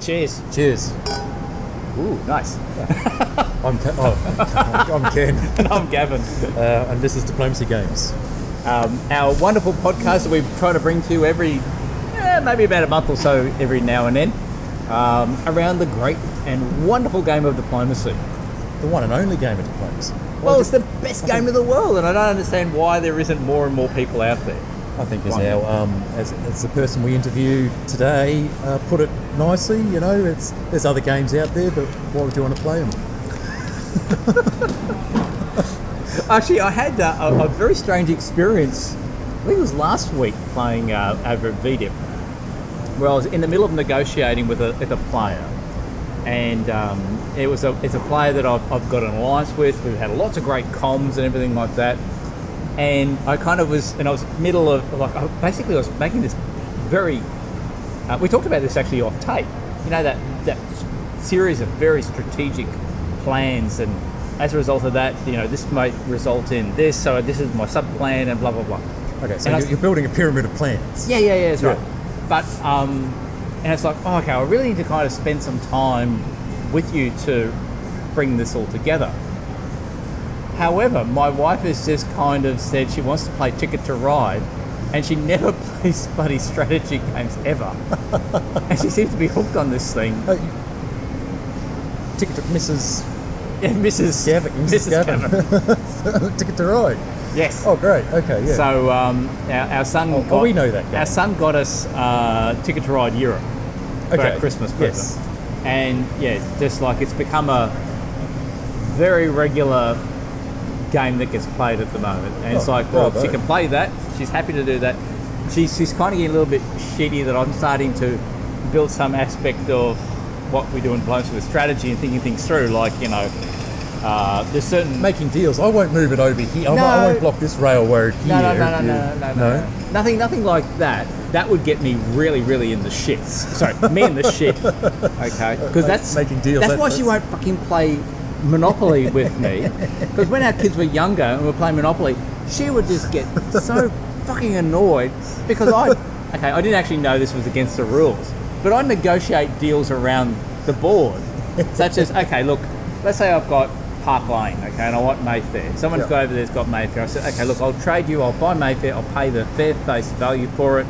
Cheers. Cheers. Ooh, nice. I'm, Ke- oh, I'm Ken, And I'm Gavin. uh, and this is Diplomacy Games. Um, our wonderful podcast that we try to bring to you every, eh, maybe about a month or so every now and then, um, around the great and wonderful game of diplomacy. The one and only game it diplomacy. Well, it's the best game in the world, and I don't understand why there isn't more and more people out there. I think as our um, as, as the person we interviewed today uh, put it nicely, you know, it's there's other games out there, but why would you want to play them? Actually, I had uh, a, a very strange experience. I think it was last week playing uh, over at VDIP, where I was in the middle of negotiating with a, with a player, and um, it was a it's a player that I've, I've got an alliance with. We've had lots of great comms and everything like that, and I kind of was, and I was middle of like I, basically I was making this very. Uh, we talked about this actually off tape. You know that that series of very strategic plans, and as a result of that, you know this might result in this. So this is my sub plan, and blah blah blah. Okay, so And you're, you're building a pyramid of plans. Yeah, yeah, yeah, that's Yeah. right. But um, and it's like, oh, okay, I really need to kind of spend some time with you to bring this all together. However, my wife has just kind of said she wants to play Ticket to Ride, and she never plays bloody strategy games ever. and she seems to be hooked on this thing. Uh, ticket to Mrs. Yeah, Mrs. Gavin. Mrs. Gavin. Gavin. ticket to ride. Yes. Oh, great. Okay, yeah. So um, our, our son. Oh, oh, we know that. Our son got us uh, Ticket to Ride Europe for Okay, our Christmas yes. And yeah, just like it's become a very regular game that gets played at the moment. And it's Oh, like, well, bravo. she can play that. She's happy to do that. She's, she's kind of getting a little bit shitty that I'm starting to build some aspect of what we do in diplomacy with strategy and thinking things through. Like, you know, uh, there's certain Making deals. I won't move it over here. I won't- I won't block this railroad here. No, no, no, no, no, no, no, no, Nothing, nothing like that. That would get me really, really in the shits. Sorry, me in the shit. Okay, because that's Making deals, That's that- why she won't fucking play Monopoly with me. Because when our kids were younger and we were playing Monopoly, she would just get so fucking annoyed because I, okay, I didn't actually know this was against the rules, but I negotiate deals around the board, such as okay, look, let's say I've got Park Lane, okay, and I want Mayfair. Someone's Yeah. got over there's got Mayfair. I said, okay, look, I'll trade you. I'll buy Mayfair. I'll pay the fair face value for it,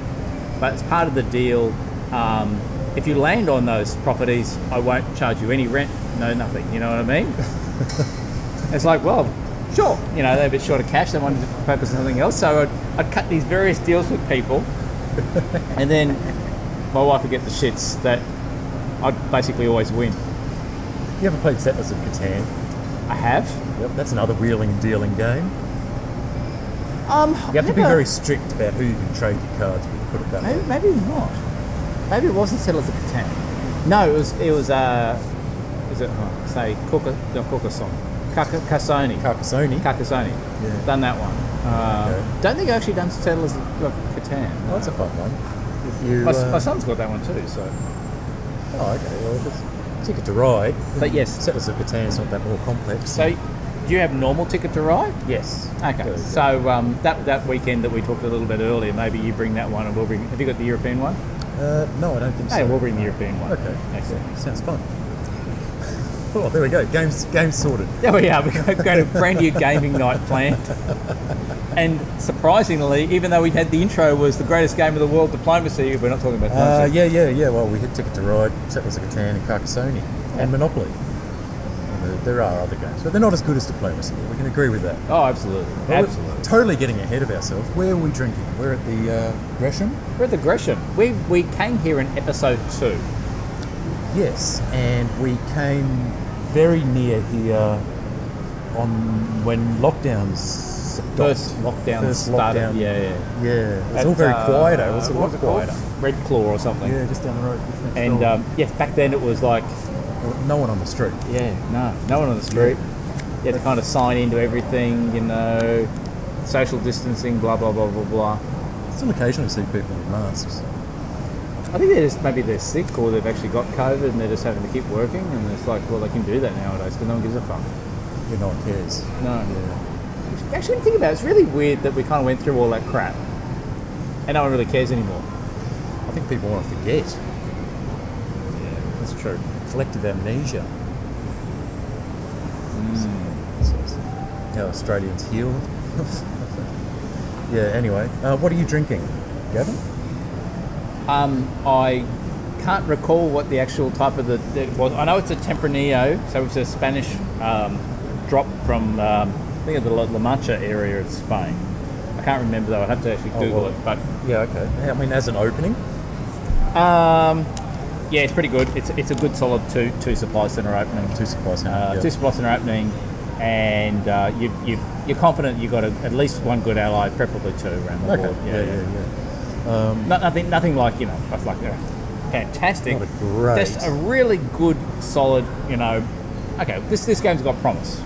but it's part of the deal. Um, if you land on those properties, I won't charge you any rent, no nothing. You know what I mean? it's like, well, sure. You know, they're a bit short of cash. They wanted to focus on something else. So I'd, I'd cut these various deals with people, and then my wife would get the shits that I'd basically always win. You ever played Settlers of Catan? I have. Yep, that's another wheeling and dealing game. Um, You have to be very strict about who you can trade your cards with, put it that Maybe, way. maybe not. Maybe it wasn't Settlers of Catan. No, it was. It was. Uh, is it? Oh, say Cauca, no, Caucason, Carca- Cassoni, Carcassonne. Carcassonne. Yeah. Done that one. Uh, Okay. Don't think I've actually done Settlers of Catan. Oh, that's a fun one. You, My, uh, my son's got that one too. So, oh, okay. Well, it's ticket to ride. but yes. Settlers of Catan is not that more complex. So, do you have normal ticket to ride? yes. Okay. So um, that that weekend that we talked a little bit earlier, maybe you bring that one, and we'll bring. Have you got the European one? Uh, no, I don't think so. Hey, we'll bring the European one. Okay. Excellent. Sounds fun. Oh, there we go. Games, games sorted. There we are. We've got a brand new gaming night planned. And surprisingly, even though we had the intro was the greatest game of the world, diplomacy, we're not talking about Uh, diplomacy. yeah, yeah, yeah. Well, we hit Ticket to Ride, Settlers of Catan, and Carcassonne, and Monopoly. And there, there are other games, but they're not as good as Diplomacy. We can agree with that. Oh, absolutely. Well, we're absolutely. Totally getting ahead of ourselves. Where are we drinking? We're at the uh, Gresham. We're at the Gresham. We, we came here in episode two. Yes, and we came very near here on when lockdowns. First lockdown First started. lockdown. Yeah, yeah. Yeah, it was At, all very uh, quiet. It was a lot it called? quieter. Red Claw or something. Yeah, just down the road. And um, yeah, back then it was like, no one on the street. yeah, no, no one on the street. You had to kind of sign into everything, you know, social distancing, blah blah blah blah blah. I still occasionally see people with masks. I think they're just maybe they're sick or they've actually got COVID and they're just having to keep working and it's like, well, they can do that nowadays because no one gives a fuck. Yeah, no one cares. No. Yeah. Actually, when you think about it, it's really weird that we kind of went through all that crap, and no one really cares anymore. I think people want to forget. Yeah, that's true. Collective amnesia. Mm. So how Australians heal. yeah. Anyway, uh, what are you drinking, Gavin? Um, I can't recall what the actual type of the it was. I know it's a Tempranillo, so it's a Spanish um, drop from um, I think of the La Mancha area of Spain. I can't remember though. I'd have to actually Oh, Google well. it, but Yeah. Okay. I mean, as an opening. um, yeah, it's pretty good. It's it's a good solid two two supply center opening. Two supplies. uh, yeah. two supply center opening, and uh, you, you you're confident you've got a, at least one good ally, preferably two around the Okay. board. Yeah. Yeah. Yeah. Um, No, nothing nothing like you know that's like uh, fantastic. Great- Just a really good, solid. You know, okay. This this game's got promise.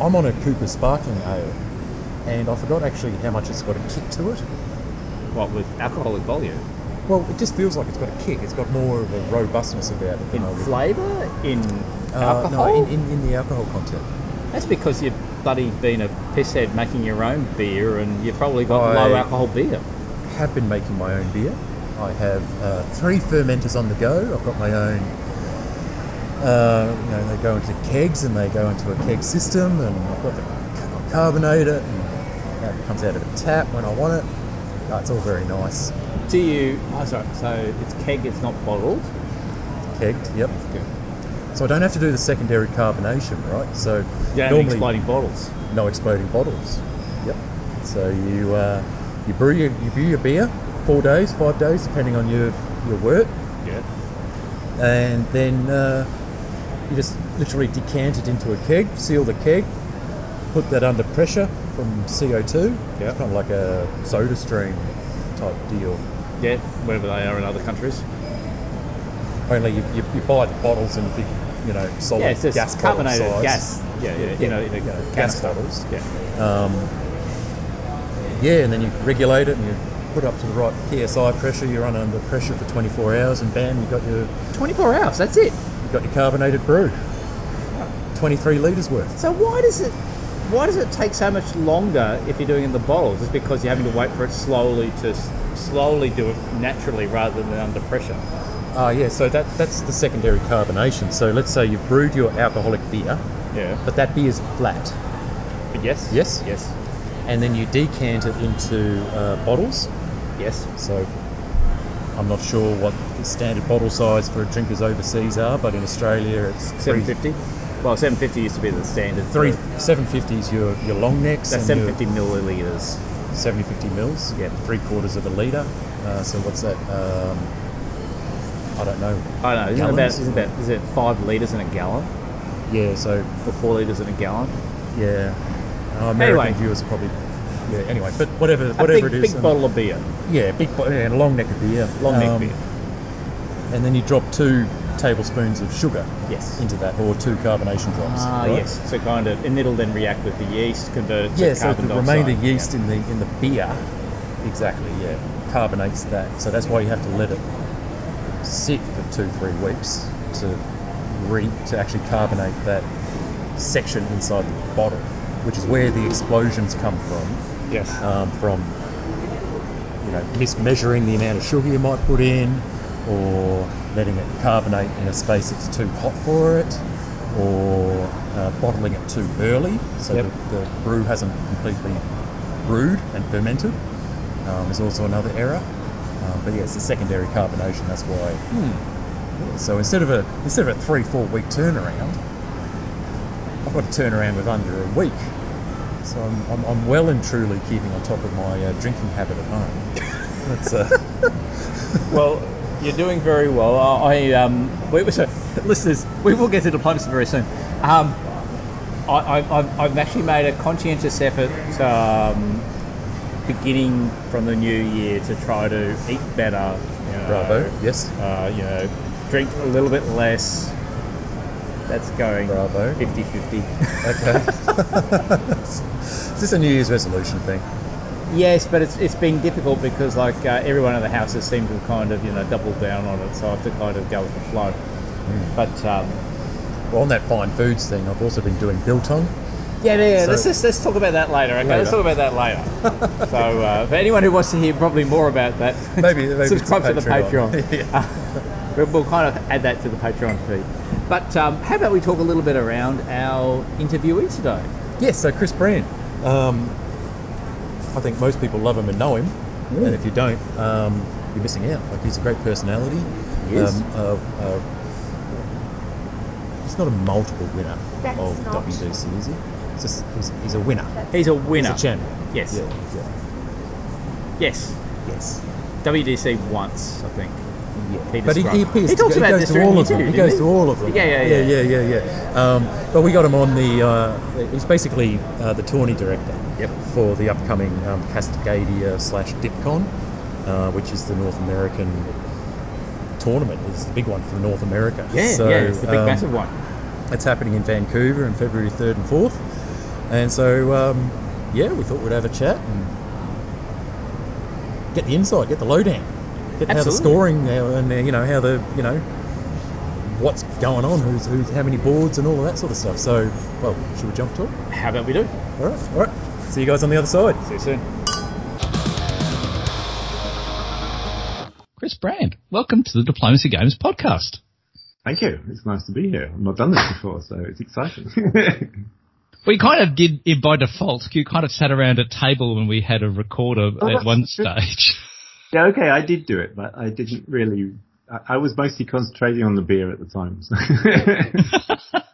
I'm on a Cooper Sparkling Ale, and I forgot actually how much it's got a kick to it. What with alcoholic volume Well, it just feels like it's got a kick. It's got more of a robustness about it in flavour, in Uh, alcohol. No, in, in, in the alcohol content. That's because you've bloody been a pisshead making your own beer, and you've probably got I- low alcohol beer. have been making my own beer. I have uh, three fermenters on the go. I've got my own. Uh, you know, they go into kegs and they go into a keg system, and I've got the it, and that comes out of a tap when I want it. It's all very nice. Do you? Oh, sorry. So it's keg. It's not bottled. Kegged, yep. Good. So I don't have to do the secondary carbonation, right? So Yeah, normally exploding bottles. no exploding bottles. Yep. So you uh, you brew your you brew your beer four days, five days, depending on your your work. Yeah. and then uh, you just literally decant it into a keg, seal the keg, put that under pressure from CO2. Yeah. It's kind of like a soda stream type deal. Yeah, wherever they are in other countries. Only you, you, you buy the bottles in big, you know, solid yeah, it's just gas carbonated gas. Yeah, yeah, you know, in a yeah, canister. gas bottles. Yeah. Um, yeah, and then you regulate it and you put it up to the right PSI pressure. You run under pressure for 24 hours, and bam, you got your 24 hours, that's it. You've got your carbonated brew. 23 litres worth. So why does it why does it take so much longer if you're doing it in the bottles? Is because you're having to wait for it slowly to slowly do it naturally rather than under pressure. Ah, yeah. So that that's the secondary carbonation. So let's say you've brewed your alcoholic beer, Yeah. but that beer is flat, yes. Yes? Yes. and then you decant it into uh, bottles. Yes. So I'm not sure what the standard bottle size for drinkers overseas are, but in Australia it's three, 750. Well, 750 used to be the standard. three 750s your your long necks That's and your 750 milliliters. 750 mils. Yeah. three quarters of a litre. Uh, so what's that? Um, I don't know. I don't know. Isn't it about Gallons? is it, about, is it five liters in a gallon Yeah. So or four liters in a gallon? Yeah. Uh, American Anyway. viewers are probably. Yeah. Anyway, but whatever, A whatever big, it is. big bottle of beer, Yeah, big bo- yeah, and a long neck of beer. long neck Um, beer. And then you drop two tablespoons of sugar Yes. into that, or two carbonation drops. Ah, right? yes. So kind of, and it'll then react with the yeast, convert it to Yeah. So carbon the dioxide. remainder yeast Yeah. in the in the beer, exactly. Yeah, carbonates that. So that's why you have to let it sit for two, three weeks to re to actually carbonate that section inside the bottle, which is where the explosions come from. Yes. um, from you know mismeasuring the amount of sugar you might put in, or letting it carbonate in a space that's too hot for it, or uh, bottling it too early so Yep. that the brew hasn't completely brewed and fermented. Um, is also another error. Um, but yeah, it's the secondary carbonation. That's why. Yeah, so instead of a instead of a three four week turnaround, I've got to turn around with under a week. So I'm, I'm, I'm well and truly keeping on top of my uh, drinking habit at home. That's uh, Well, you're doing very well. I, um, we, so, listeners, we will get to diplomacy very soon. Um, I, I, I've, I've actually made a conscientious effort, um, beginning from the new year, to try to eat better. You know, bravo. Yes. Uh, you know, drink a little bit less. That's going Bravo. 50-50. Okay. Is this a New Year's resolution thing? Yes, but it's, it's been difficult because like uh, everyone in the house has seemed to have kind of you know double down on it, so I have to kind of go with the flow. But um, well, on that fine foods thing, I've also been doing biltong. Yeah, yeah. So- let's, let's let's talk about that later. Okay, let's talk about that later. so, uh, for anyone who wants to hear probably more about that, Maybe- maybe subscribe to it's the Patreon. Patreon. Yeah. Uh, we'll, we'll kind of add that to the Patreon feed. But um, how about we talk a little bit around our interviewee today? Yes, so Chris Brand. Um, I think most people love him and know him, and if you don't, um, you're missing out. Like he's a great personality. He is. Um, uh, uh, he's not a multiple winner That's of not- WDC, is he? He's, just, he's, he's a winner. He's a winner. He's a champion. Yes. Yeah, yeah. Yes. Yes. WDC once, I think. Yeah. He but he, he, appears he to- talks about goes this to all of them. interview, He goes to all of them. Yeah, yeah, yeah, yeah. yeah, yeah. yeah. Um, but we got him on the. Uh, he's basically uh, the tourney director Yep. for the upcoming um, Cascadia slash DipCon, uh, which is the North American tournament. It's the big one for North America. Yeah, So, yeah, it's the big um, massive one. It's happening in Vancouver in February 3rd and 4th. And so, um, yeah, we thought we'd have a chat and get the insight, get the lowdown, get how the scoring how, and, uh, you know, how the, you know, what's going on, who's, who's, how many boards and all of that sort of stuff. So, well, should we jump to it? How about we do? All right, all right. See you guys on the other side. See you soon. Chris Brand, welcome to the Diplomacy Games podcast. Thank you. It's nice to be here. I've not done this before, so it's exciting. We kind of did it by default. You kind of sat around a table when we had a recorder Oh, at one stage. yeah, okay, I did do it, but I didn't really. I, I was mostly concentrating on the beer at the time. So.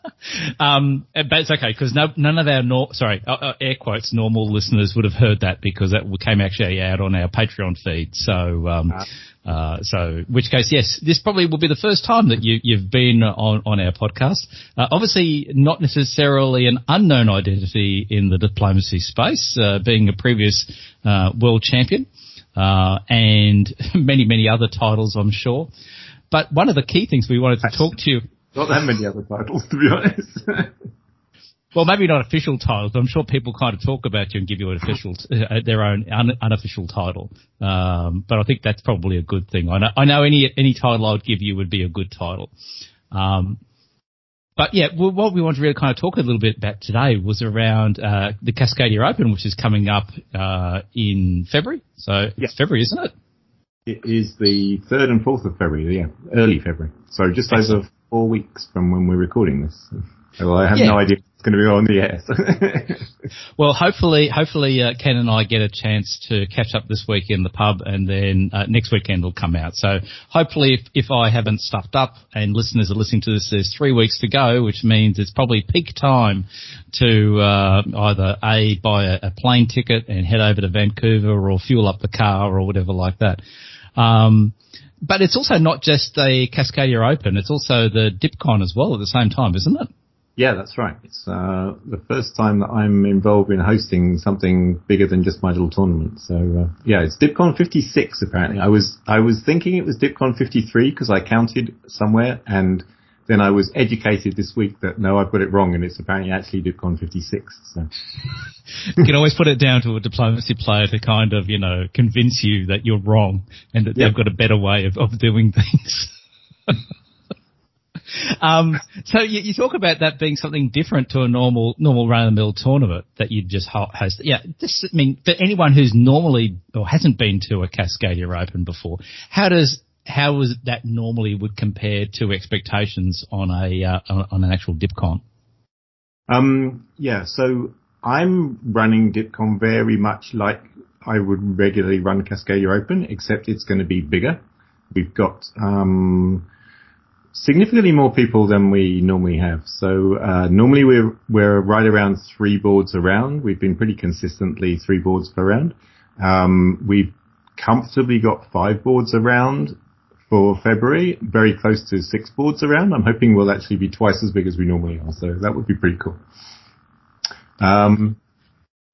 um, but it's okay because no, none of our nor- sorry uh, uh, air quotes normal listeners would have heard that because that came actually out on our Patreon feed. So, um, Ah. uh, so which case, yes, this probably will be the first time that you, you've been on on our podcast. Uh, obviously, not necessarily an unknown identity in the diplomacy space, uh, being a previous uh, world champion. Uh, and many, many other titles, I'm sure. But one of the key things we wanted to talk to you not that many other titles, to be honest. Well, maybe not official titles, but I'm sure people kind of talk about you and give you an official, uh, their own un- unofficial title. Um, but I think that's probably a good thing. I know, I know any any title I would give you would be a good title. Um, but yeah, well, what we want to really kind of talk a little bit about today was around uh, the Cascadia Open, which is coming up uh, in February. So Yeah. it's February, isn't it? it is the third and fourth of February. Yeah, early February. So just over four weeks from when we're recording this. Well, I have Yeah. no idea it's going to be on the air. So. Well, hopefully, hopefully, uh, Ken and I get a chance to catch up this week in the pub, and then uh, next weekend will come out. So hopefully, if, if I haven't stuffed up and listeners are listening to this, there's three weeks to go, which means it's probably peak time to uh, either a buy a, a plane ticket and head over to Vancouver, or fuel up the car, or whatever like that. Um, but it's also not just the Cascadia Open; it's also the DipCon as well at the same time, isn't it? Yeah, that's right. It's uh, the first time that I'm involved in hosting something bigger than just my little tournament. So uh, yeah, it's DipCon 56 apparently. I was I was thinking it was DipCon 53 because I counted somewhere, and then I was educated this week that no, I've got it wrong, and it's apparently actually DipCon 56. So you can always put it down to a diplomacy player to kind of, you know, convince you that you're wrong and that Yeah. they've got a better way of, of doing things. um, so you, you talk about that being something different to a normal, normal run of the mill tournament that you just ho- host. Yeah, this, I mean, for anyone who's normally or hasn't been to a Cascadia Open before, how does, how is that normally would compare to expectations on a, uh, on, on an actual DipCon? Um, yeah, so I'm running DipCon very much like I would regularly run Cascadia Open, except it's going to be bigger. We've got um, significantly more people than we normally have. So uh, normally we're we're right around three boards around. We've been pretty consistently three boards per round. Um, we've comfortably got five boards around for February, very close to six boards around. I'm hoping we'll actually be twice as big as we normally are, so that would be pretty cool. Um,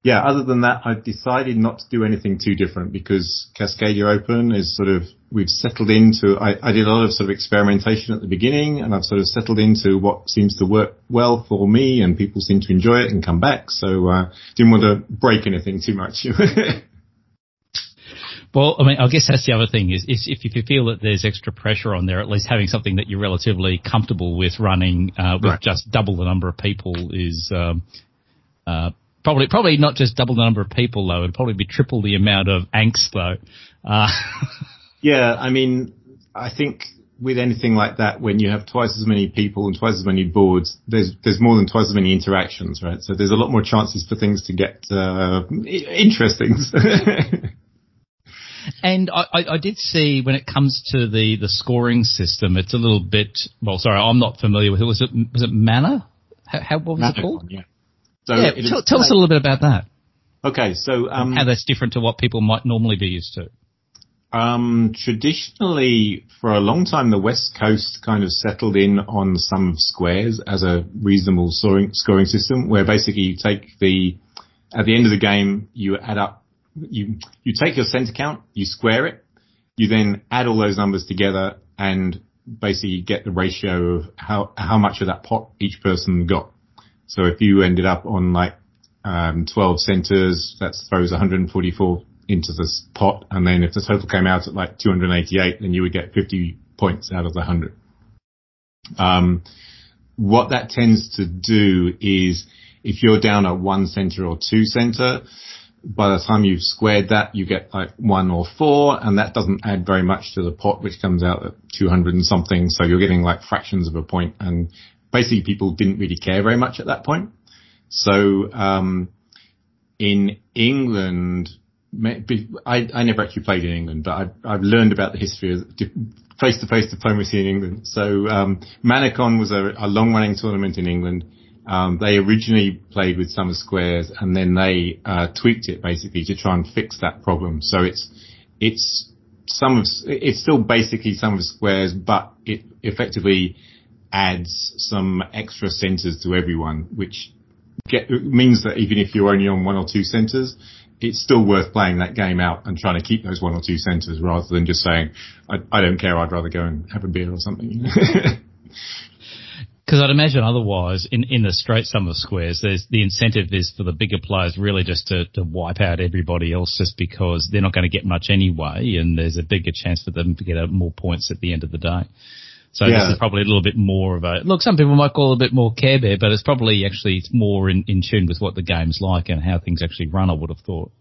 yeah, other than that, I've decided not to do anything too different because Cascadia Open is sort of, we've settled into, I, I did a lot of sort of experimentation at the beginning and I've sort of settled into what seems to work well for me and people seem to enjoy it and come back. So, uh, didn't want to break anything too much. Well, I mean, I guess that's the other thing is, is if, you feel that there's extra pressure on there, at least having something that you're relatively comfortable with running uh, with Right. just double the number of people is um, uh, probably probably not just double the number of people though. It'd probably be triple the amount of angst though. Uh, Yeah, I mean, I think with anything like that, when you have twice as many people and twice as many boards, there's there's more than twice as many interactions, right? So there's a lot more chances for things to get uh, interesting. And I, I, I did see when it comes to the, the scoring system, it's a little bit. Well, sorry, I'm not familiar with it. Was it was it Manor? How, how what was it called? yeah. So yeah, it is- tell, tell us a little bit about that. Okay, so um, How that's different to what people might normally be used to. Um, traditionally, for a long time, the West Coast kind of settled in on sum of squares as a reasonable scoring, scoring system, where basically you take the at the end of the game, you add up, you you take your center count, you square it, you then add all those numbers together, and basically get the ratio of how how much of that pot each person got. So if you ended up on like um, 12 centers, that throws 144 into this pot. And then if the total came out at like 288, then you would get 50 points out of the 100. Um, what that tends to do is if you're down at one center or two center, by the time you've squared that, you get like one or four, and that doesn't add very much to the pot, which comes out at 200 and something. So you're getting like fractions of a point, and basically people didn't really care very much at that point. So um, in England, I, I never actually played in England, but I've, I've learned about the history of face-to-face diplomacy in England. So um, ManorCon was a, a long-running tournament in England. Um, they originally played with Sum of Squares, and then they uh, tweaked it basically to try and fix that problem. So it's it's some of it's still basically Sum of Squares, but it effectively adds some extra centers to everyone, which get, means that even if you're only on one or two centers, it's still worth playing that game out and trying to keep those one or two centers rather than just saying, I, I don't care, I'd rather go and have a beer or something. Because I'd imagine otherwise, in, in the straight sum of squares, there's the incentive is for the bigger players really just to, to wipe out everybody else just because they're not going to get much anyway, and there's a bigger chance for them to get uh, more points at the end of the day. So Yeah. this is probably a little bit more of a look. Some people might call it a bit more Care Bear, but it's probably actually it's more in, in tune with what the game's like and how things actually run. I would have thought.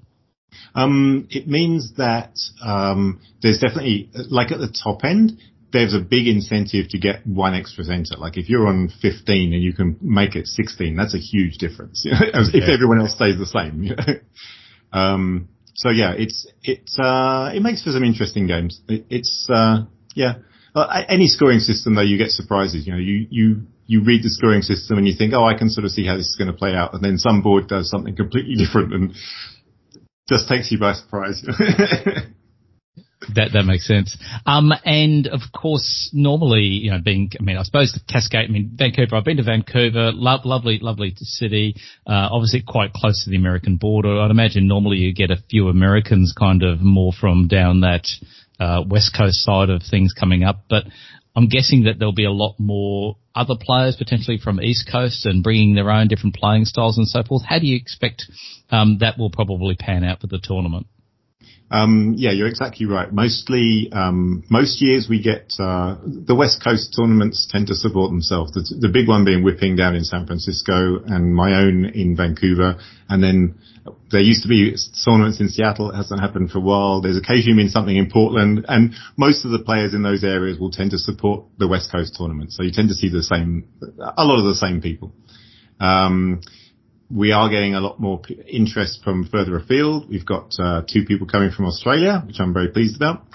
Um, it means that um, there's definitely, like at the top end, there's a big incentive to get one extra center. Like if you're on 15 and you can make it 16, that's a huge difference. you know, If Yeah. everyone else stays the same. you know. um, so yeah, it's it's uh, it makes for some interesting games. It, it's uh, yeah. Uh, any scoring system though, you get surprises. You know, you you you read the scoring system and you think, oh, I can sort of see how this is going to play out, and then some board does something completely different and just takes you by surprise. That that makes sense. Um, and of course, normally, you know, being, I mean, I suppose the Cascade, I mean, Vancouver. I've been to Vancouver. Lo- lovely, lovely city. Uh, obviously quite close to the American border. I'd imagine normally you get a few Americans, kind of more from down that uh, west coast side of things coming up, but. I'm guessing that there'll be a lot more other players potentially from East Coast and bringing their own different playing styles and so forth. How do you expect um, that will probably pan out for the tournament? Um, yeah, you're exactly right. Mostly, um, most years we get uh, the West Coast tournaments tend to support themselves. The, the big one being Whipping down in San Francisco, and my own in Vancouver. And then there used to be tournaments in Seattle. It hasn't happened for a while. There's occasionally been something in Portland, and most of the players in those areas will tend to support the West Coast tournament. So you tend to see the same, a lot of the same people. Um, we are getting a lot more interest from further afield. We've got uh, two people coming from Australia, which I'm very pleased about.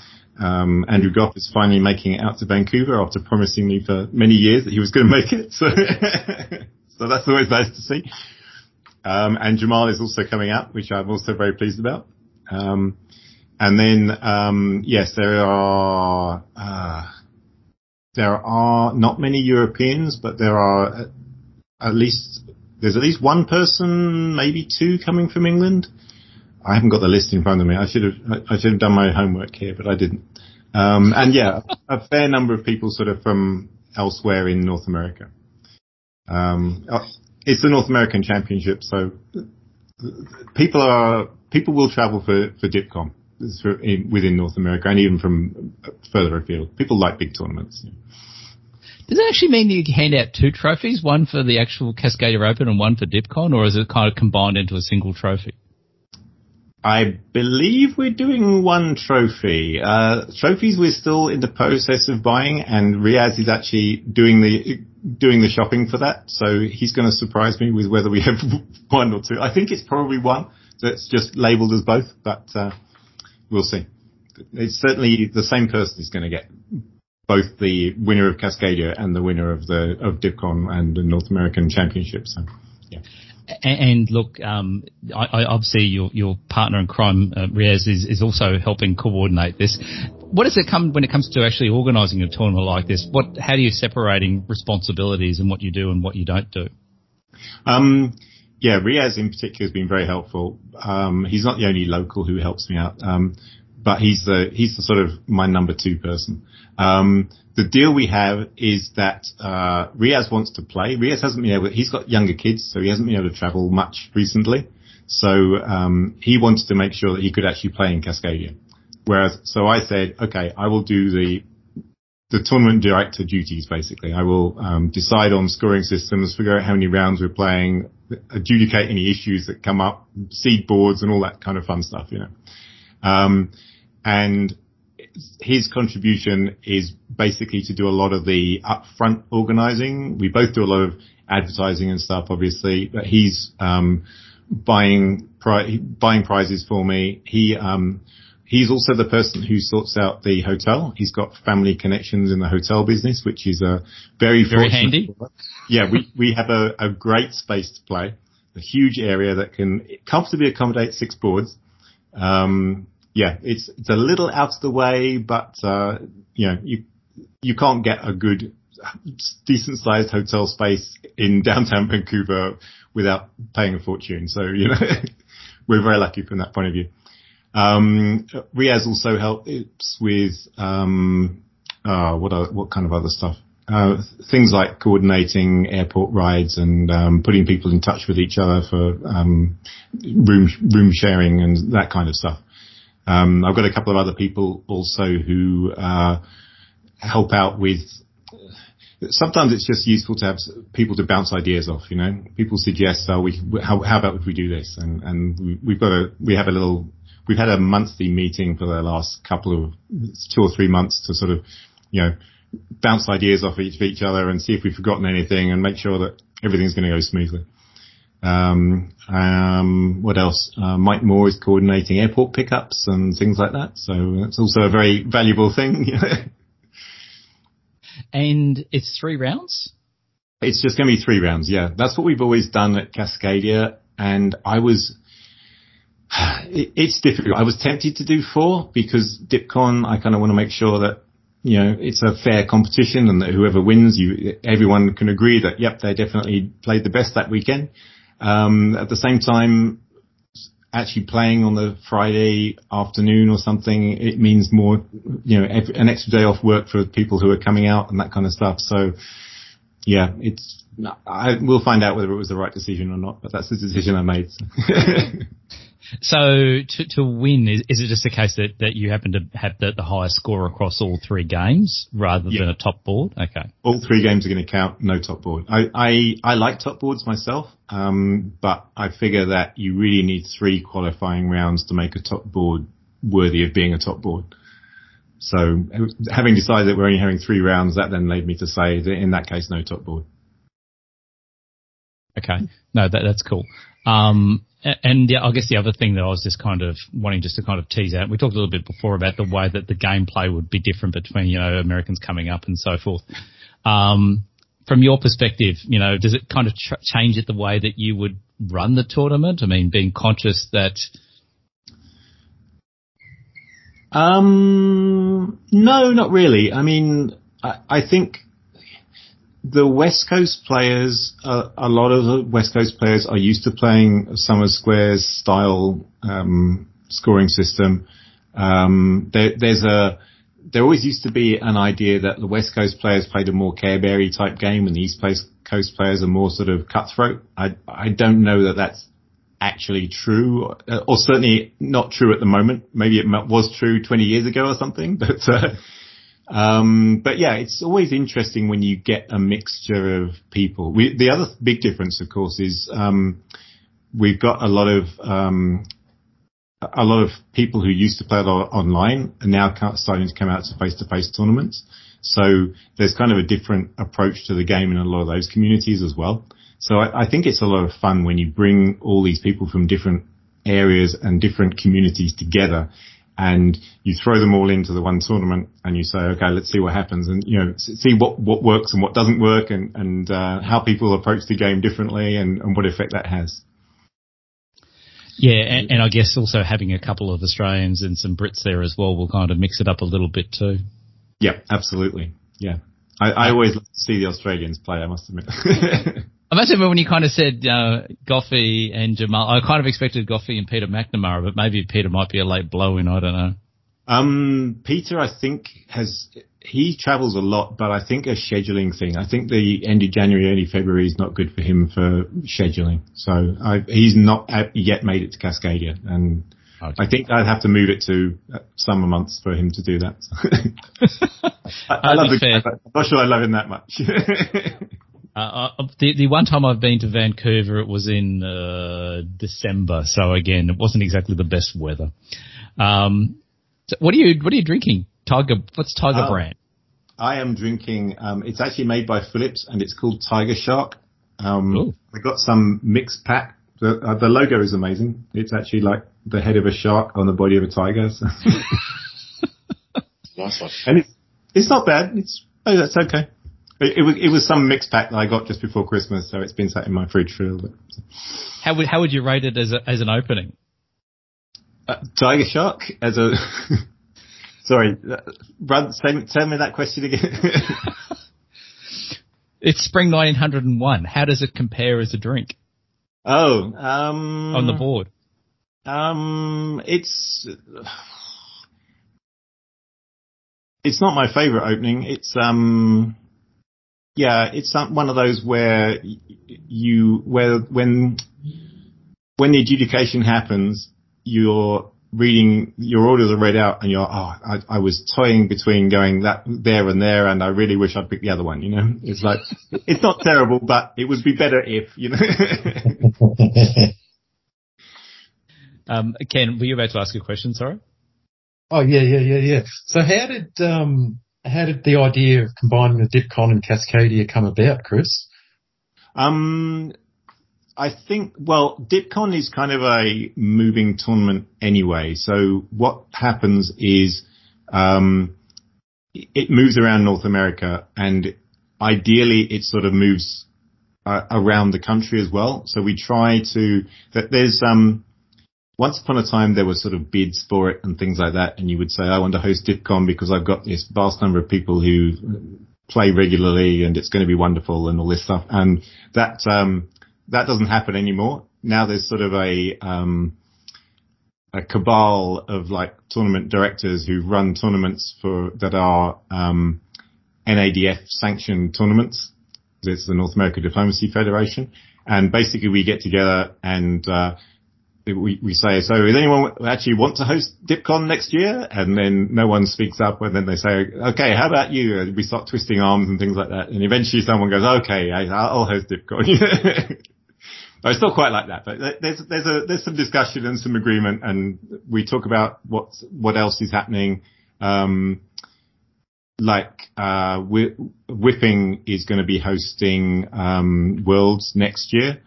Um, Andrew Goff is finally making it out to Vancouver after promising me for many years that he was going to make it. So, so that's always nice to see. Um, and Jamal is also coming out, which I'm also very pleased about. Um, and then, um, yes, there are, uh, there are not many Europeans, but there are at least there's at least one person, maybe two, coming from England. I haven't got the list in front of me. I should have I should have done my homework here, but I didn't. Um, and yeah, a fair number of people sort of from elsewhere in North America. Um, uh, it's the North American Championship, so people are people will travel for for DipCon. in, within North America and even from further afield. People like big tournaments. Does it actually mean you hand out two trophies, one for the actual Cascadia Open and one for DipCon, or is it kind of combined into a single trophy? I believe we're doing one trophy. Uh, trophies we're still in the process of buying, and Riaz is actually doing the doing the shopping for that. So he's going to surprise me with whether we have one or two. I think it's probably one that's just labelled as both, but uh, we'll see. It's certainly the same person is going to get both the winner of Cascadia and the winner of the of DipCon and the North American Championship. So, yeah. And, look, um, I, I obviously your your partner in crime, uh, Riaz, is, is also helping coordinate this. What does it come when it comes to actually organising a tournament like this? What how do you separating responsibilities and what you do and what you don't do? Um, yeah, Riaz in particular has been very helpful. Um, he's not the only local who helps me out, um, but he's the he's the sort of my number two person. Um, the deal we have is that uh, Riaz wants to play. Riaz hasn't been able. He's got younger kids, so he hasn't been able to travel much recently. So um, he wanted to make sure that he could actually play in Cascadia. Whereas, so I said, okay, I will do the the tournament director duties. Basically, I will um, decide on scoring systems, figure out how many rounds we're playing, adjudicate any issues that come up, seed boards, and all that kind of fun stuff. You know, um, and his contribution is basically to do a lot of the upfront organizing. We both do a lot of advertising and stuff, obviously, but he's um, buying pri- buying prizes for me. He um, he's also the person who sorts out the hotel. He's got family connections in the hotel business, which is a very very handy. Yeah, we we have a, a great space to play, a huge area that can comfortably accommodate six boards. Um, yeah, it's it's a little out of the way, but uh, you know you you can't get a good decent sized hotel space in downtown Vancouver without paying a fortune. So you know we're very lucky from that point of view. Um, Riaz also helps with um, uh, what are, what kind of other stuff? Uh, things like coordinating airport rides and um, putting people in touch with each other for um, room room sharing and that kind of stuff. Um, I've got a couple of other people also who uh, help out with. Sometimes it's just useful to have people to bounce ideas off. You know, people suggest, "Oh, we how, how about if we do this?" And and we've got a we have a little we've had a monthly meeting for the last couple of two or three months to sort of you know bounce ideas off each of each other and see if we've forgotten anything and make sure that everything's going to go smoothly. Um, um, what else? Uh, Mike Moore is coordinating airport pickups and things like that. So that's also a very valuable thing. and it's three rounds? It's just going to be three rounds. Yeah. That's what we've always done at Cascadia. And I was, it, it's difficult. I was tempted to do four because DipCon, I kind of want to make sure that you know, it's a fair competition and that whoever wins, you, everyone can agree that, yep, they definitely played the best that weekend. Um, at the same time, actually playing on the Friday afternoon or something, it means more, you know, an extra day off work for people who are coming out and that kind of stuff. So, yeah, it's. I will find out whether it was the right decision or not, but that's the decision I made. to, to win, is, is it just a case that, that you happen to have the, the highest score across all three games rather yeah. than a top board? Okay. All three games are going to count, no top board. I, I, I like top boards myself, um, but I figure that you really need three qualifying rounds to make a top board worthy of being a top board. So having decided that we're only having three rounds, that then led me to say that in that case, no top board. Okay. No, that, that's cool. Um, and yeah, I guess the other thing that I was just kind of wanting just to kind of tease out, we talked a little bit before about the way that the gameplay would be different between, you know, Americans coming up and so forth. Um, from your perspective, you know, does it kind of ch- change it the way that you would run the tournament? I mean, being conscious that. Um, no, not really. I mean, I, I think the West Coast players, uh, a lot of the West Coast players are used to playing Sum of Squares style um, scoring system. Um, there, there's a there always used to be an idea that the West Coast players played a more Careberry type game, and the East Coast players are more sort of cutthroat. I I don't know that that's actually true, uh, or certainly not true at the moment. Maybe it was true 20 years ago or something, but, uh, um, but yeah, it's always interesting when you get a mixture of people. We, the other big difference, of course, is, um, we've got a lot of, um, a lot of people who used to play online are now starting to come out to face-to-face tournaments. So there's kind of a different approach to the game in a lot of those communities as well. So I, I think it's a lot of fun when you bring all these people from different areas and different communities together and you throw them all into the one tournament and you say, okay, let's see what happens and, you know, see what, what works and what doesn't work and, and, uh, how people approach the game differently and, and what effect that has. Yeah, and, and, I guess also having a couple of Australians and some Brits there as well will kind of mix it up a little bit too. Yeah, absolutely. Yeah. I, I always like to see the Australians play, I must admit. I must admit when you kind of said uh, Goffey and Jamal, I kind of expected Goffey and Peter McNamara, but maybe Peter might be a late blow in, I don't know. Um, Peter, I think has he travels a lot, but I think a scheduling thing. I think the end of January, early February is not good for him for scheduling. So I, he's not yet made it to Cascadia, and okay. I think I'd have to move it to summer months for him to do that. I, I love the I'm not sure I love him that much. Uh, uh, the the one time I've been to Vancouver, it was in uh, December, so again, it wasn't exactly the best weather. Um, so what are you What are you drinking? Tiger. What's Tiger uh, brand? I am drinking. Um, it's actually made by Phillips, and it's called Tiger Shark. Um, I got some mixed pack. The, uh, the logo is amazing. It's actually like the head of a shark on the body of a tiger. So. nice one. And it's it's not bad. It's oh, that's okay. It, it, was it was some mixed pack that I got just before Christmas, so it's been sat in my fridge for a little bit. How would how would you rate it as a, as an opening? Uh, Tiger Shark as a Sorry, Brad, say, tell me that question again. it's Spring 1901. How does it compare as a drink? Oh, um, on the board. Um, it's it's not my favorite opening. It's um, yeah, it's one of those where you where when when the adjudication happens, you're reading your orders are read out and you're, oh, I, I, was toying between going that there and there and I really wish I'd picked the other one, you know? It's like, it's not terrible, but it would be better if, you know? um, Ken, were you about to ask a question? Sorry. Oh yeah, yeah, yeah, yeah. So how did, um, how did the idea of combining the DipCon and Cascadia come about, Chris? Um, I think, well, DipCon is kind of a moving tournament anyway. So what happens is, um, it moves around North America and ideally it sort of moves uh, around the country as well. So we try to, that there's, um, once upon a time there were sort of bids for it and things like that. And you would say, I want to host DipCon because I've got this vast number of people who play regularly and it's going to be wonderful and all this stuff. And that, um, that doesn't happen anymore. Now there's sort of a um, a cabal of like tournament directors who run tournaments for that are um, NADF sanctioned tournaments. It's the North America Diplomacy Federation, and basically we get together and uh, we, we say, so does anyone actually want to host DipCon next year? And then no one speaks up and then they say, okay, how about you? And we start twisting arms and things like that. And eventually someone goes, okay, I'll host DipCon. I still quite like that, but there's there's a there's some discussion and some agreement, and we talk about what what else is happening. Um, like uh, Whipping is going to be hosting um, Worlds next year,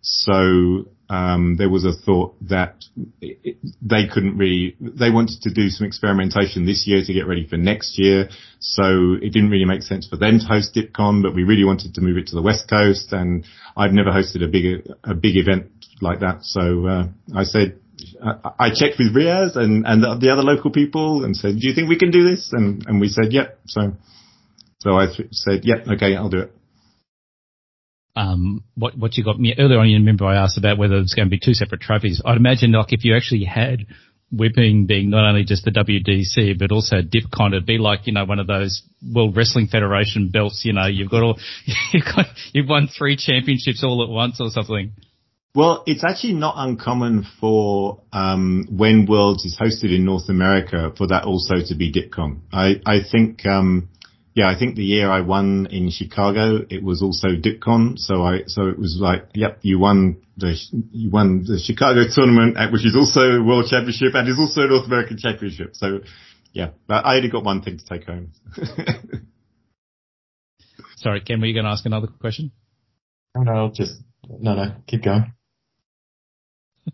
so um, there was a thought that it, they couldn't really, they wanted to do some experimentation this year to get ready for next year. So it didn't really make sense for them to host DipCon, but we really wanted to move it to the West Coast and I've never hosted a big, a big event like that. So, uh, I said, I checked with Riaz and, and the other local people and said, do you think we can do this? And, and we said, yep. So, so I th- said, yep, okay, I'll do it um, what what you got me earlier on. You remember I asked about whether it's going to be two separate trophies. I'd imagine like if you actually had whipping being not only just the WDC but also DipCon, it'd be like you know one of those World Wrestling Federation belts. You know, you've got all you've got you've won three championships all at once or something. Well, it's actually not uncommon for um, when Worlds is hosted in North America for that also to be DipCon. I, I think, um, yeah, I think the year I won in Chicago, it was also DipCon. So I, so it was like, yep, you won the you won the Chicago tournament, uh, which is also a World Championship and is also a North American Championship. So yeah, but I only got one thing to take home. Sorry, Ken, were you going to ask another question? No, no, just no, no, keep going.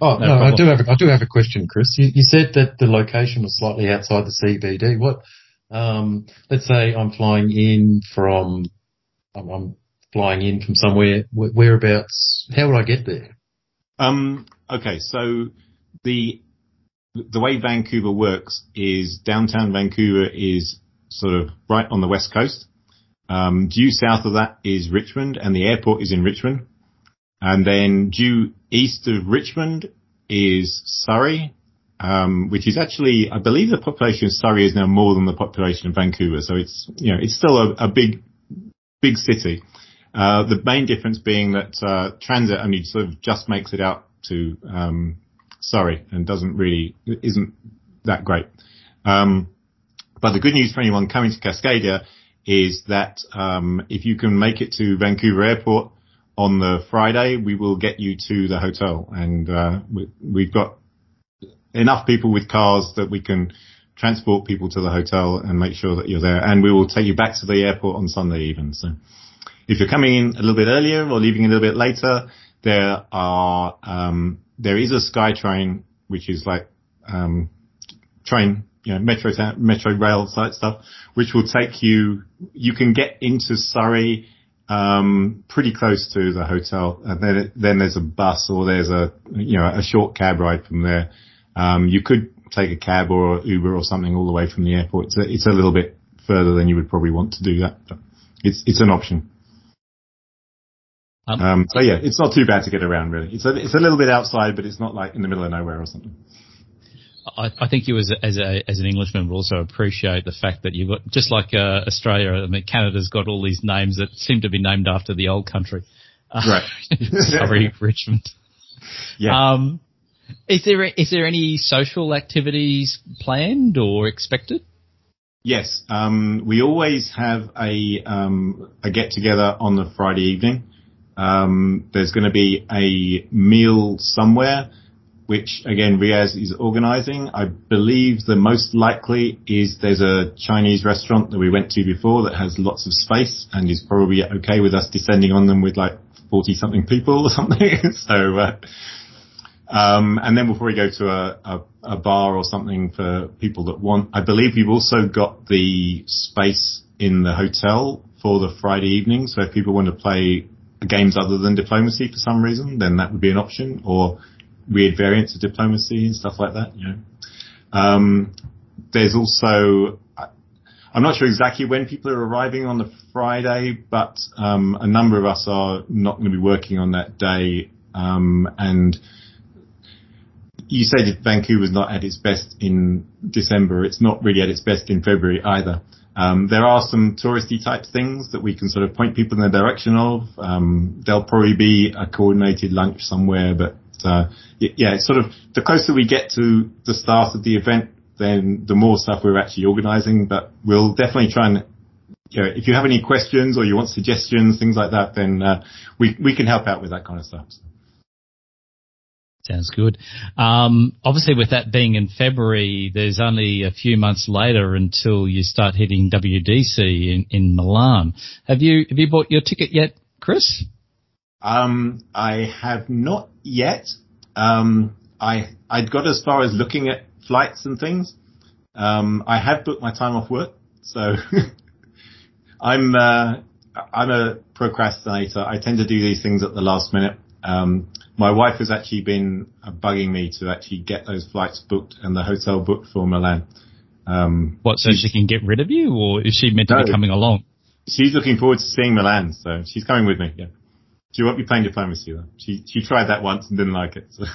Oh no, no I do have a, I do have a question, Chris. You, you said that the location was slightly outside the CBD. What? Um, let's say I'm flying in from, I'm, I'm flying in from somewhere. Whereabouts? How would I get there? Um. Okay. So the the way Vancouver works is downtown Vancouver is sort of right on the west coast. Um, due south of that is Richmond, and the airport is in Richmond. And then due east of Richmond is Surrey, um, which is actually, I believe the population of Surrey is now more than the population of Vancouver. So it's, you know, it's still a, a big, big city. Uh, the main difference being that, uh, transit only sort of just makes it out to, um, Surrey and doesn't really, isn't that great. Um, but the good news for anyone coming to Cascadia is that, um, if you can make it to Vancouver airport, on the Friday, we will get you to the hotel, and uh, we, have got enough people with cars that we can transport people to the hotel and make sure that you're there, and we will take you back to the airport on Sunday even. So, if you're coming in a little bit earlier or leaving a little bit later, there are um, there is a SkyTrain which is like um, train you know, metro metro rail type stuff, which will take you. You can get into Surrey um, pretty close to the hotel. And then, then there's a bus or there's a, you know, a short cab ride from there. Um, you could take a cab or Uber or something all the way from the airport. It's a, it's a little bit further than you would probably want to do that, but it's, it's an option. Um, um, so yeah, it's not too bad to get around really. It's a, it's a little bit outside, but it's not like in the middle of nowhere or something. I, I think you as a, as a as an Englishman will also appreciate the fact that you've got just like uh, Australia. I mean, Canada's got all these names that seem to be named after the old country. Right. Sorry, Richmond. Yeah. Um, is there is there any social activities planned or expected? Yes, um, we always have a um, a get together on the Friday evening. Um, there's going to be a meal somewhere which again Riaz is organising. I believe the most likely is there's a Chinese restaurant that we went to before that has lots of space and is probably okay with us descending on them with like 40 something people or something. so, uh, um, and then before we'll probably go to a, a, a, bar or something for people that want. I believe we've also got the space in the hotel for the Friday evening. So if people want to play games other than diplomacy for some reason, then that would be an option or weird variants of diplomacy and stuff like that. You know, um, there's also I'm not sure exactly when people are arriving on the Friday, but um, a number of us are not going to be working on that day. Um, and you said that Vancouver's not at its best in December. It's not really at its best in February either. Um, there are some touristy type things that we can sort of point people in the direction of. Um, there'll probably be a coordinated lunch somewhere, but uh, yeah, it's sort of the closer we get to the start of the event, then the more stuff we're actually organising. But we'll definitely try and, you know, if you have any questions or you want suggestions, things like that, then uh, we we can help out with that kind of stuff. Sounds good. Um, obviously, with that being in February, there's only a few months later until you start hitting WDC in, in Milan. Have you have you bought your ticket yet, Chris? Um, I have not yet. Um, I I'd got as far as looking at flights and things. Um, I have booked my time off work, so I'm uh, I'm a procrastinator. I tend to do these things at the last minute. Um, my wife has actually been bugging me to actually get those flights booked and the hotel booked for Milan. Um, what, so she can get rid of you, or is she meant to no, be coming along? She's looking forward to seeing Milan, so she's coming with me. Yeah. She won't be playing diplomacy though. She she tried that once and didn't like it. So.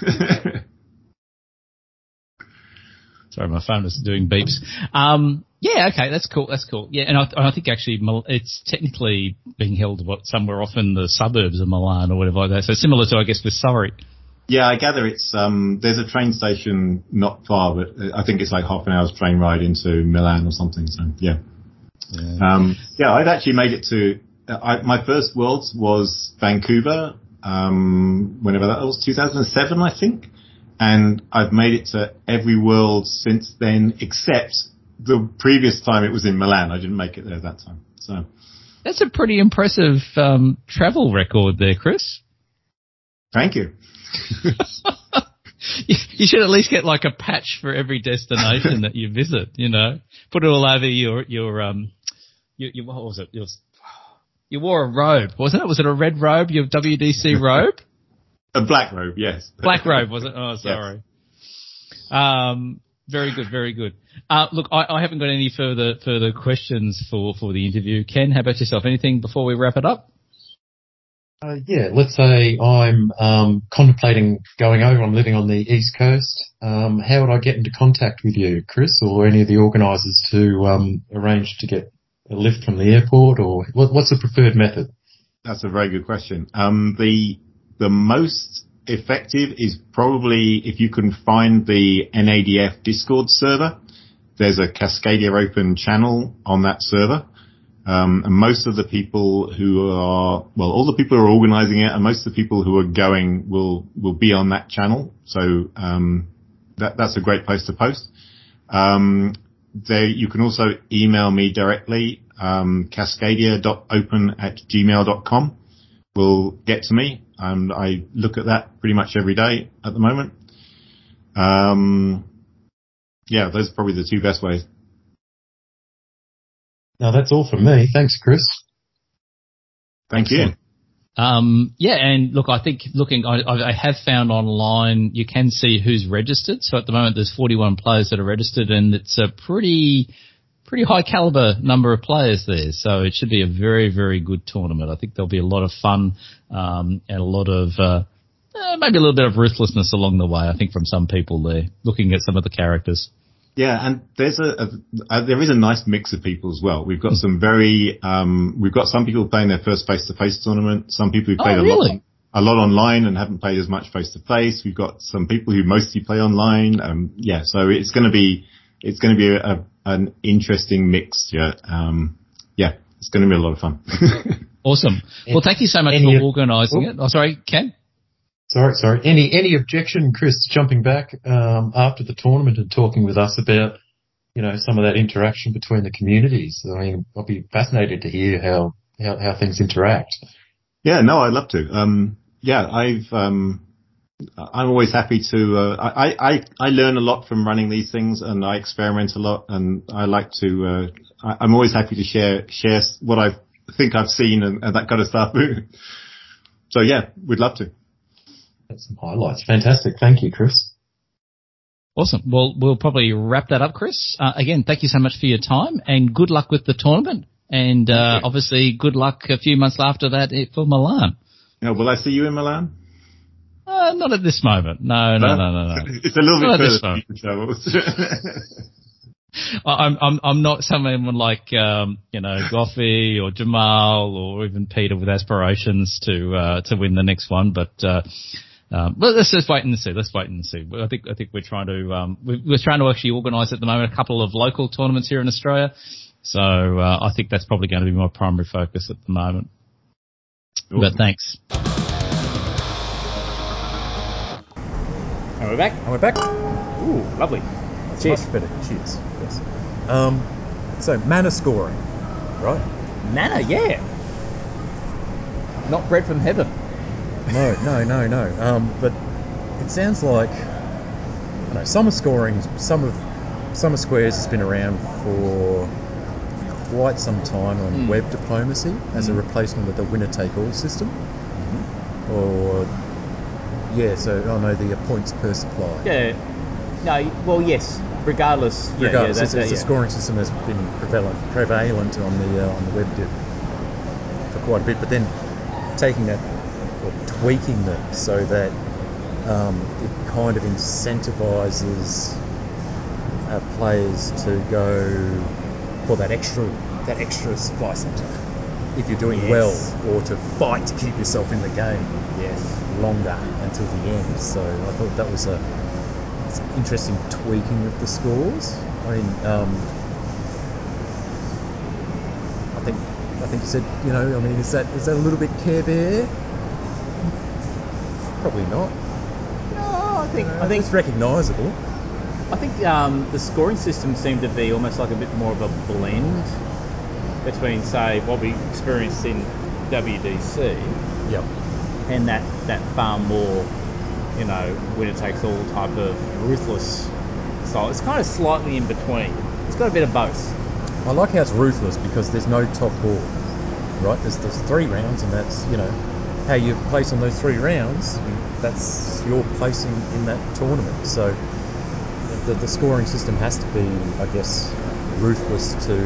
Sorry, my phone is doing beeps. Um, Yeah, okay, that's cool. That's cool. Yeah, and I, I think actually it's technically being held what somewhere off in the suburbs of Milan or whatever like that. So similar to I guess with Surrey. Yeah, I gather it's um, there's a train station not far, but I think it's like half an hour's train ride into Milan or something. So yeah, yeah, um, yeah I've actually made it to. I, my first Worlds was Vancouver, um, whenever that was, 2007, I think, and I've made it to every World since then, except the previous time it was in Milan. I didn't make it there that time. So that's a pretty impressive um, travel record there, Chris. Thank you. you should at least get like a patch for every destination that you visit. You know, put it all over your your um your, your what was it? Your, you wore a robe, wasn't it? Was it a red robe? Your WDC robe? a black robe, yes. Black robe, was it? Oh, sorry. Yes. Um, very good, very good. Uh, look, I, I, haven't got any further further questions for for the interview. Ken, how about yourself? Anything before we wrap it up? Uh, yeah, let's say I'm um, contemplating going over. I'm living on the east coast. Um, how would I get into contact with you, Chris, or any of the organisers to um, arrange to get a lift from the airport, or what, what's the preferred method? That's a very good question. Um, the the most effective is probably if you can find the NADF Discord server. There's a Cascadia Open channel on that server. Um, and most of the people who are, well, all the people who are organizing it and most of the people who are going will, will be on that channel. So, um, that, that's a great place to post. Um, there, you can also email me directly, um, cascadia.open at gmail.com will get to me. And I look at that pretty much every day at the moment. Um, yeah, those are probably the two best ways. Now that's all from me. Thanks, Chris. Thank you. Um, yeah, and look, I think looking, I, I, have found online you can see who's registered. So at the moment, there's 41 players that are registered, and it's a pretty, pretty high caliber number of players there. So it should be a very, very good tournament. I think there'll be a lot of fun um, and a lot of uh, uh, maybe a little bit of ruthlessness along the way. I think from some people there, looking at some of the characters. Yeah, and there's a, a, a, there is a nice mix of people as well. We've got some very um, we've got some people playing their first face to face tournament. Some people who played oh, a lot a lot online and haven't played as much face to face. We've got some people who mostly play online. Um, yeah, so it's going to be it's going to be a, an interesting mixture. Um, yeah, it's going to be a lot of fun. awesome. Well, thank you so much for organising oh. it. Oh, sorry, Ken. Sorry, sorry. Any any objection, Chris, jumping back um, after the tournament and talking with us about, you know, some of that interaction between the communities? I mean, I'll be fascinated to hear how how, how things interact. Yeah, no, I'd love to. Um, yeah, I've um, I'm always happy to. Uh, I, I I learn a lot from running these things, and I experiment a lot, and I like to. Uh, I, am always happy to share share what I think I've seen and, and that kind of stuff. so yeah, we'd love to. That's some highlights. Fantastic. Thank you, Chris. Awesome. Well, we'll probably wrap that up, Chris. Uh, again, thank you so much for your time and good luck with the tournament. And uh, obviously, good luck a few months after that for Milan. Yeah, will I see you in Milan? Uh, not at this moment. No, no, no, no, no. It's a little not bit further. I'm I'm I'm not someone like um, you know Goffey or Jamal or even Peter with aspirations to uh, to win the next one, but uh, um, but let's just wait and see. Let's wait and see. I think I think we're trying to um, we're, trying to actually organise at the moment a couple of local tournaments here in Australia. So uh, I think that's probably going to be my primary focus at the moment. But thanks. And we're back. And we're back. Ooh, lovely. That's Cheers. Much better. Cheers. Yes. Um, so Manor scoring, right? Manor, yeah. Not bread from heaven. No, no, no, no. Um, but it sounds like I know summer scoring. Some of Sum of Squares has been around for quite some time on mm. web diplomacy as mm. a hmm. replacement of the winner take all system, mm-hmm. or yeah. So I know the points per supply. Yeah. No. Well, yes. Regardless. Yeah, Regardless, yeah, it's, it's yeah. a scoring system that's been prevalent, prevalent on the uh, on the web for quite a bit, but then taking that or tweaking them so that um, it kind of incentivizes uh, players to go for that extra that extra supply center if you're doing Yes. well or to fight to keep yourself in the game Yes. longer until the end. So I thought that was a an interesting tweaking of the scores. I mean, um, I think I think you said you know I mean is that is that a little bit Care Bear? Probably not. No, I think I think it's recognisable. I think um, the scoring system seemed to be almost like a bit more of a blend between, say, what we experienced in WDC Yep. And that, that far more, you know, winner takes all type of ruthless style. It's kind of slightly in between. It's got a bit of both. I like how it's ruthless because there's no top board, right? There's, there's three rounds, and that's you know how you place on those three rounds. That's your placing in that tournament. So the, the scoring system has to be, I guess, ruthless to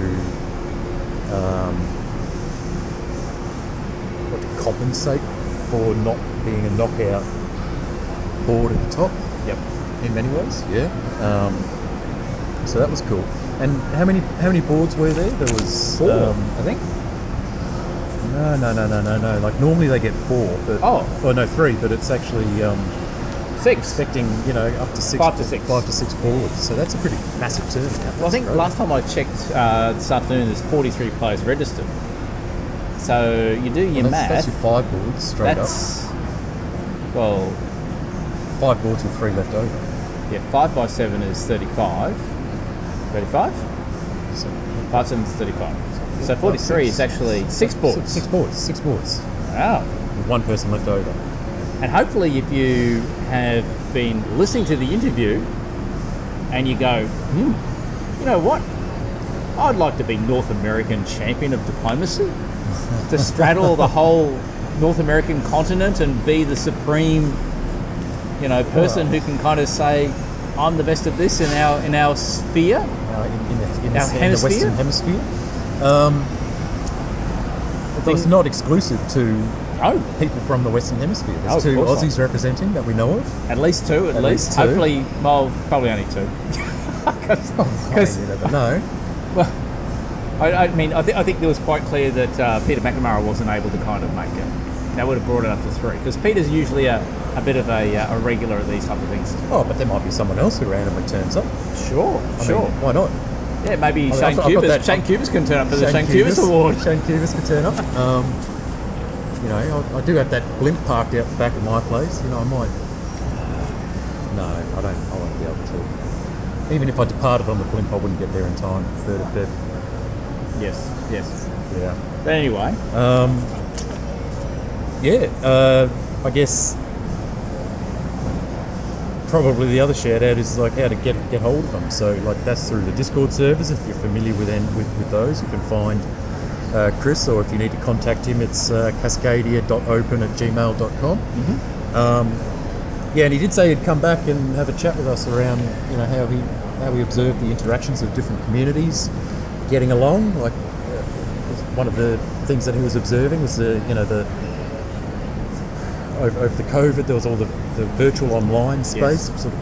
um, what, compensate for not being a knockout board at the top Yep. in many ways. Yeah. Um, so that was cool. And how many how many boards were there? There was Four, um, I think. no, no, no, no, no, no. Like normally they get four, but Oh. oh no, three. But it's actually um, Six. expecting you know up to six, Five to six. five to six boards. So that's a pretty massive turnout. Well, I think That's last time I checked uh, this afternoon, there's 43 players registered. So you do your Well, that's, math. that's your five boards straight That's well. Five boards with three left over. yeah, five by seven is 35. 35? So, Five seven is 35. So 43 is actually six boards. Six, six boards. Six boards. Wow. With one person left over. And hopefully, if you have been listening to the interview and you go, hmm, you know what? I'd like to be North American champion of diplomacy, to straddle the whole North American continent and be the supreme, you know, person who can kind of say, I'm the best at this in our in our sphere. uh, in, in, the, in, Our the, in the hemisphere? Western Hemisphere. Um, it's not exclusive to Oh, people from the Western Hemisphere. There's Oh, two Aussies representing that we know of. at least two, at, At least. least two. Hopefully, well, probably only two. Because mean, you never know. Well, I, I mean, I, th- I think it was quite clear that uh, Peter McNamara wasn't able to kind of make it. That would have brought it up to three because Peter's usually a, a bit of a, uh, a regular at these type of things. Oh, but there might be someone else who randomly turns up. Sure, I sure. mean, why not? yeah, maybe I've- Shane Cubis. Shane Cubis can turn up for the Shane Shane Cubis Award. Shane Cubis could turn up. Um, you know, I, I do have that blimp parked out the back of my place. You know, I might. No, I don't. I won't be able to. Even if I departed on the blimp, I wouldn't get there in time. Third of Feb. Yes, yes. Yeah. But anyway, Um, yeah, uh, I guess probably the other shout out is like how to get get hold of them. So like that's through the Discord servers. If you're familiar with with, with those, you can find uh, Chris, or if you need to contact him, it's uh, cascadia.open at gmail.com. Um, yeah, and he did say he'd come back and have a chat with us around you know how he how we observed the interactions of different communities getting along. Like uh, one of the things that he was observing was the you know the over, over the COVID there was all the, the virtual online space sort of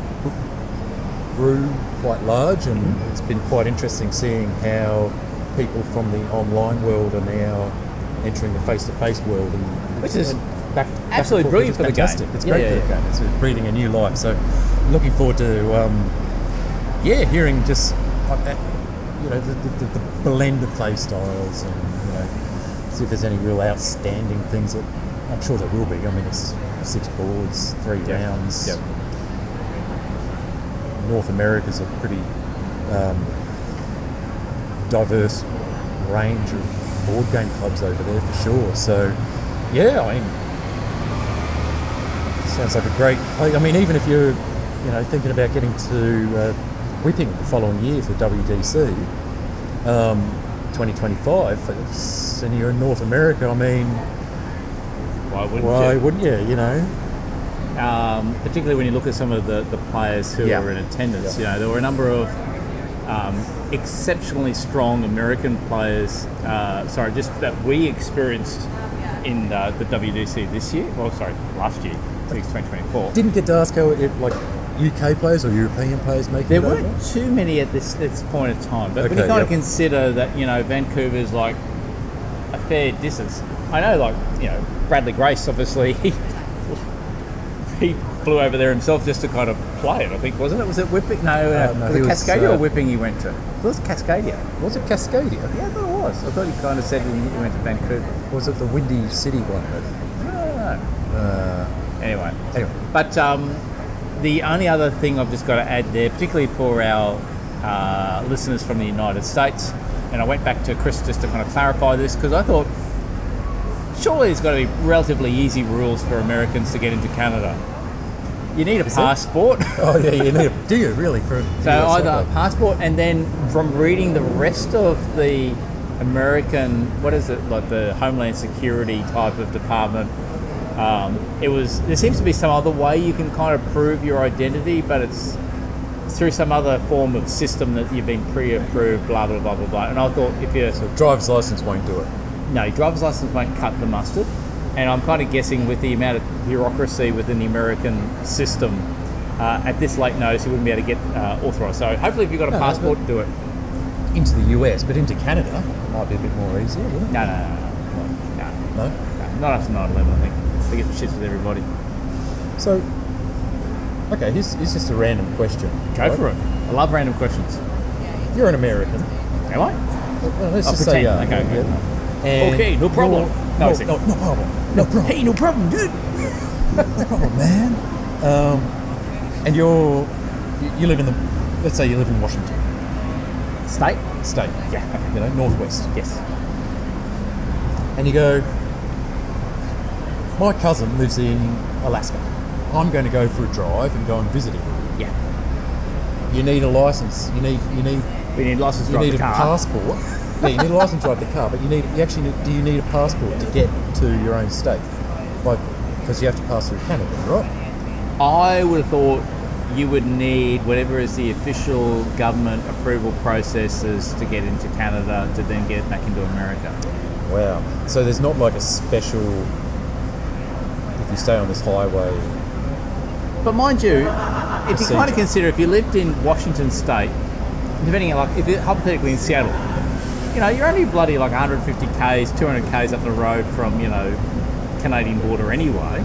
grew quite large, and it's been quite interesting seeing how people from the online world are now entering the face-to-face world, and Which is back, back absolutely brilliant for the game. fantastic. It's Yeah, great yeah, for the game. It's breathing a new life. So, looking forward to um, yeah, hearing just uh, you know the, the, the blend of play styles, and you know see if there's any real outstanding things that I'm sure there will be. I mean, it's six boards, three Yeah. rounds. Yep. North America's a pretty um, diverse range of board game clubs over there for sure. So, yeah, I mean, sounds like a great. I I mean, even if you're, you know, thinking about getting to uh, Whipping the following year for WDC, um, 2025, and you're in North America, I mean, why wouldn't why you? wouldn't you? You know, um, particularly when you look at some of the, the players who Yeah. were in attendance. Yeah. You know, there were a number of um, exceptionally strong American players. Uh, sorry, just that we experienced in uh, the WDC this year. Well, sorry, last year, I think it's 2024. didn't get to ask how it like UK players or European players making There it over? weren't too many at this this point of time, but when Okay, you kind yep. of consider that you know Vancouver's like a fair distance. I know, like you know Bradley Grace, obviously he he flew over there himself just to kind of play it. I think wasn't it? Was it Whipping? No, uh, Uh, no, was it was, Cascadia uh, or Whipping he went to? It was Cascadia. Was it Cascadia? Yeah, I thought it was. I thought he kind of said he went to Vancouver. Was it the Windy City one? I don't know. Uh, Anyway, anyway, But um, the only other thing I've just got to add there, particularly for our uh, listeners from the United States, and I went back to Chris just to kind of clarify this because I thought surely there's got to be relatively easy rules for Americans to get into Canada. You need a passport. oh yeah, you need. A, do you really? For So either a passport, and then from reading the rest of the American, what is it, like the Homeland Security type of department, um, it was. There seems to be some other way you can kind of prove your identity, but it's through some other form of system that you've been pre-approved, blah blah blah blah blah. And I thought if you driver's license won't do it. no, your driver's license won't cut the mustard. And I'm kind of guessing with the amount of bureaucracy within the American system, uh, at this late notice, you wouldn't be able to get uh, authorised. So hopefully, if you've got a No, passport, do it. Into the US, but into Canada it might be a bit more easier, wouldn't it? No, no, no, no, no, No. no. Not after 9 11, I think. They get the shits with everybody. So, okay, here's, here's just a random question. Go right? for it. I love random questions. You're an American. Am I? Well, let's I'll just say, uh, Okay, okay. yeah. And Okay, no problem. No, No, no, no problem. No problem. Hey, no problem, dude. No problem, man. Um, and you're you- you live in the let's say you live in Washington State? State, Yeah. you know, northwest, Yes. and you go. My cousin lives in Alaska. I'm going to go for a drive and go and visit him. Yeah. You need a license. You need you need We need license you need a car. passport. yeah, you need a license to drive the car, but you need you actually need, do you need a passport to get to your own state? Like because you have to pass through Canada, right? I would have thought you would need whatever is the official government approval processes to get into Canada to then get back into America. Wow. So there's not like a special you stay on this highway. But mind you, if you kind of consider if you lived in Washington State, depending on like if you're hypothetically in Seattle, you know you're only bloody like 150 k's, 200 k's up the road from you know Canadian border anyway.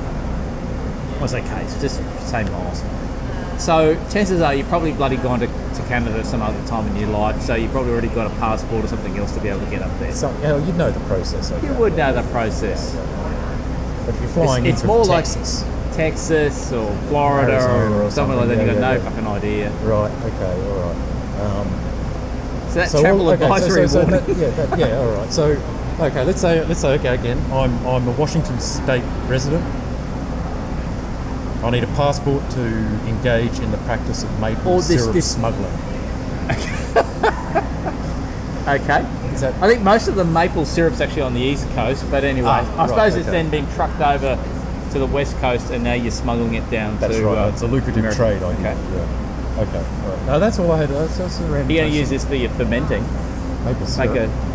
I say k's, just say miles. So chances are you've probably bloody gone to, to Canada some other time in your life, so you've probably already got a passport or something else to be able to get up there. So, you know, you'd know the process. Okay. You would know the process. But if you're flying it's in more from like- Texas. Texas or Florida Arizona or, or somewhere like that, something, you've got yeah, no yeah. fucking idea. Right. Okay. All right. Um, So that's so travel all- okay, advisory so, so warning. that- yeah. That, yeah. All right. So okay. Let's say let's say okay again. I'm I'm a Washington State resident. I need a passport to engage in the practice of maple this- syrup this- smuggling. Okay. Is that I think most of the maple syrup's actually on the east coast, but anyway, Ah, I right, suppose it's then being trucked over to the west coast, and now you're smuggling it down that's to. right? uh, it's a lucrative America. trade. I Okay. okay. Yeah. Okay. All right. No, that's all I had. That's, that's a random. You're going to use this for your fermenting. maple syrup. Make a.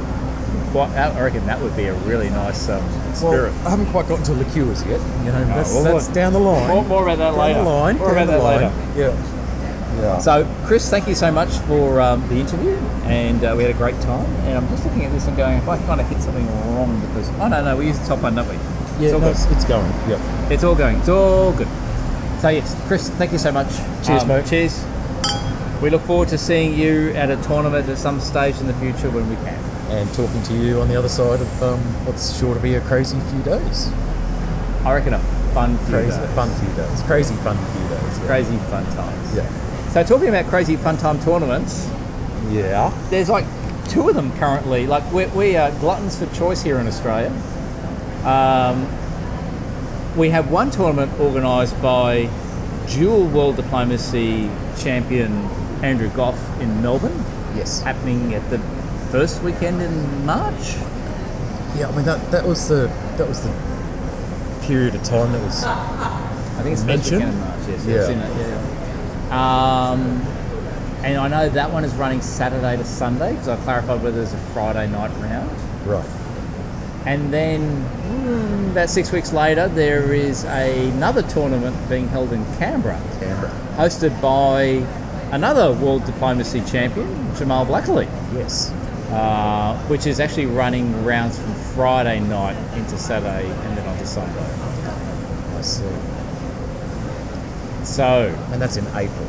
Quite, I reckon that would be a really nice um, Well, spirit. I haven't quite gotten to liqueurs yet. You know, that's, well, that's down the line. more, more about that down later. the line. More about that line. later. Yeah. Yeah. So, Chris, thank you so much for um, the interview, and uh, we had a great time. And I'm just looking at this and going, if I kind of hit something wrong because I oh no no we used the top one, don't we? yeah, it's all no, it's, it's going. Yeah. It's all going. It's all good. So yes, Chris, thank you so much. Cheers, mate. Cheers. We look forward to seeing you at a tournament at some stage in the future when we can. And talking to you on the other side of um, what's sure to be a crazy few days. I reckon a fun few Crazy days. fun few days. Crazy fun few days. Yeah. crazy fun times. Yeah. So talking about crazy fun time tournaments, Yeah. there's like two of them currently. Like we, we are gluttons for choice here in Australia. Um, we have one tournament organised by dual world diplomacy champion Andrew Goff in Melbourne, Yes. happening at the first weekend in March. Yeah. I mean that that was the that was the period of time that was I think it's the first weekend in March. Yes, Yeah. I've seen that, yeah. Um, and I know that one is running Saturday to Sunday because I clarified whether there's a Friday night round. right. And then mm, about six weeks later, there is another tournament being held in Canberra, Canberra. hosted by another World Diplomacy champion, Jamal Blackley, Yes. uh, which is actually running rounds from Friday night into Saturday and then on to Sunday. I see. So And that's in April,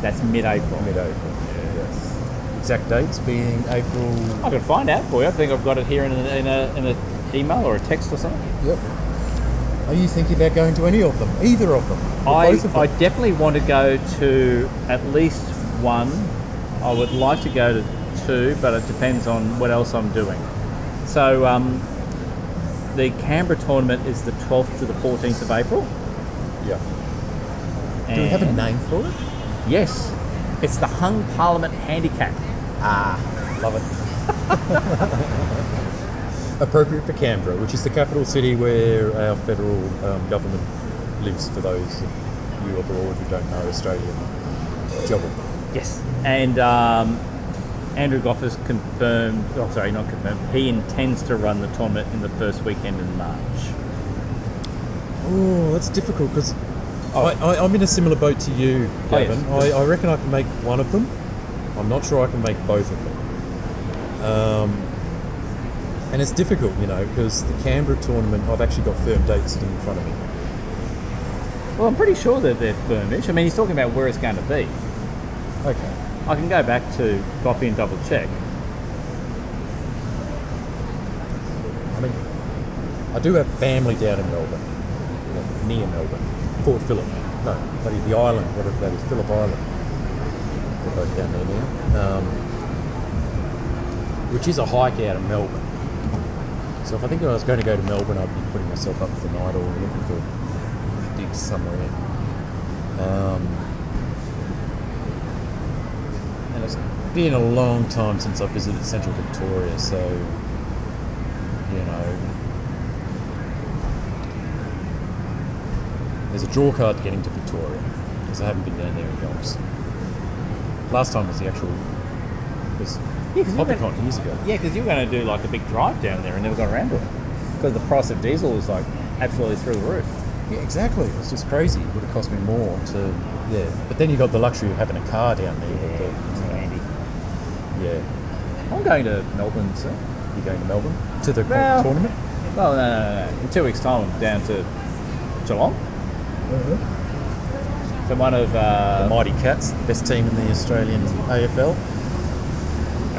that's mid-April. mid-April. Yes. Exact dates being April. I can find out for you. I think I've got it here in an in a, in a email or a text or something. Yep. Are you thinking about going to any of them? Either of them? I, both of them? I definitely want to go to at least one. I would like to go to two, but it depends on what else I'm doing. So um, the Canberra tournament is the 12th to the 14th of April. yeah. Do we have a name for it? Yes, it's the Hung Parliament Handicap. Ah, love it. Appropriate for Canberra, which is the capital city where our federal um, government lives. For those of you abroad who don't know Australian geography. Yes, and um, Andrew Goff has confirmed. Oh, sorry, not confirmed. He intends to run the tournament in the first weekend in March. Oh, that's difficult because I, I, I'm in a similar boat to you, Oh, yes. I, I reckon I can make one of them. I'm not sure I can make both of them. Um, and it's difficult, you know, because the Canberra tournament, I've actually got firm dates sitting in front of me. Well, I'm pretty sure that they're firmish. I mean, he's talking about where it's going to be. Okay. I can go back to Goffy and double check. I mean, I do have family down in Melbourne, near Melbourne, Port Phillip. No, the island, whatever that is, Phillip Island. We're both down there now. Um, which is a hike out of Melbourne. So if I think I was going to go to Melbourne, I'd be putting myself up for the night or looking for digs somewhere. Um, and it's been a long time since I visited Central Victoria, so you know. There's a draw card getting to Victoria because I haven't been down there in yonks. Last time was the actual was Yeah, 'cause you went- Hopicon years ago. Yeah, because you were going to do like a big drive down there and never got around to it. Because the price of diesel was like absolutely through the roof. Yeah, exactly. It's just crazy. It would have cost me more to yeah. But then you got the luxury of having a car down there. It's the, handy. yeah. I'm going to Melbourne soon. You're going to Melbourne to the Well- tournament? Well, no, no, no, no. In two weeks' time, I'm down to Geelong. So one of The uh, Mighty Cats, best team in the Australian AFL.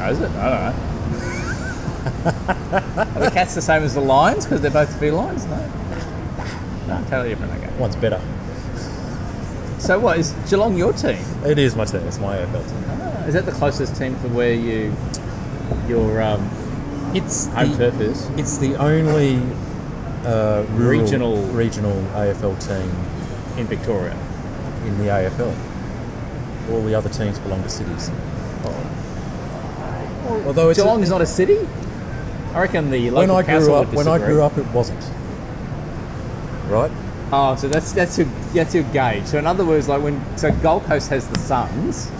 oh, is it? I don't know. Are the cats the same as the lions because they're both felines? No. No, totally different. Okay. One's better. So what is Geelong your team? It is my team. It's my AFL team. Ah, Is that the closest team to where you your um, It's home the, turf is? It's the only uh, rural- Regional- regional AFL team in Victoria? in the AFL. All the other teams belong to cities. Although it's Geelong is not a city. I reckon the when local I council grew up, when I grew up, it wasn't. Right? Oh, so that's that's your that's your gauge. So in other words, like when so Gold Coast has the Suns.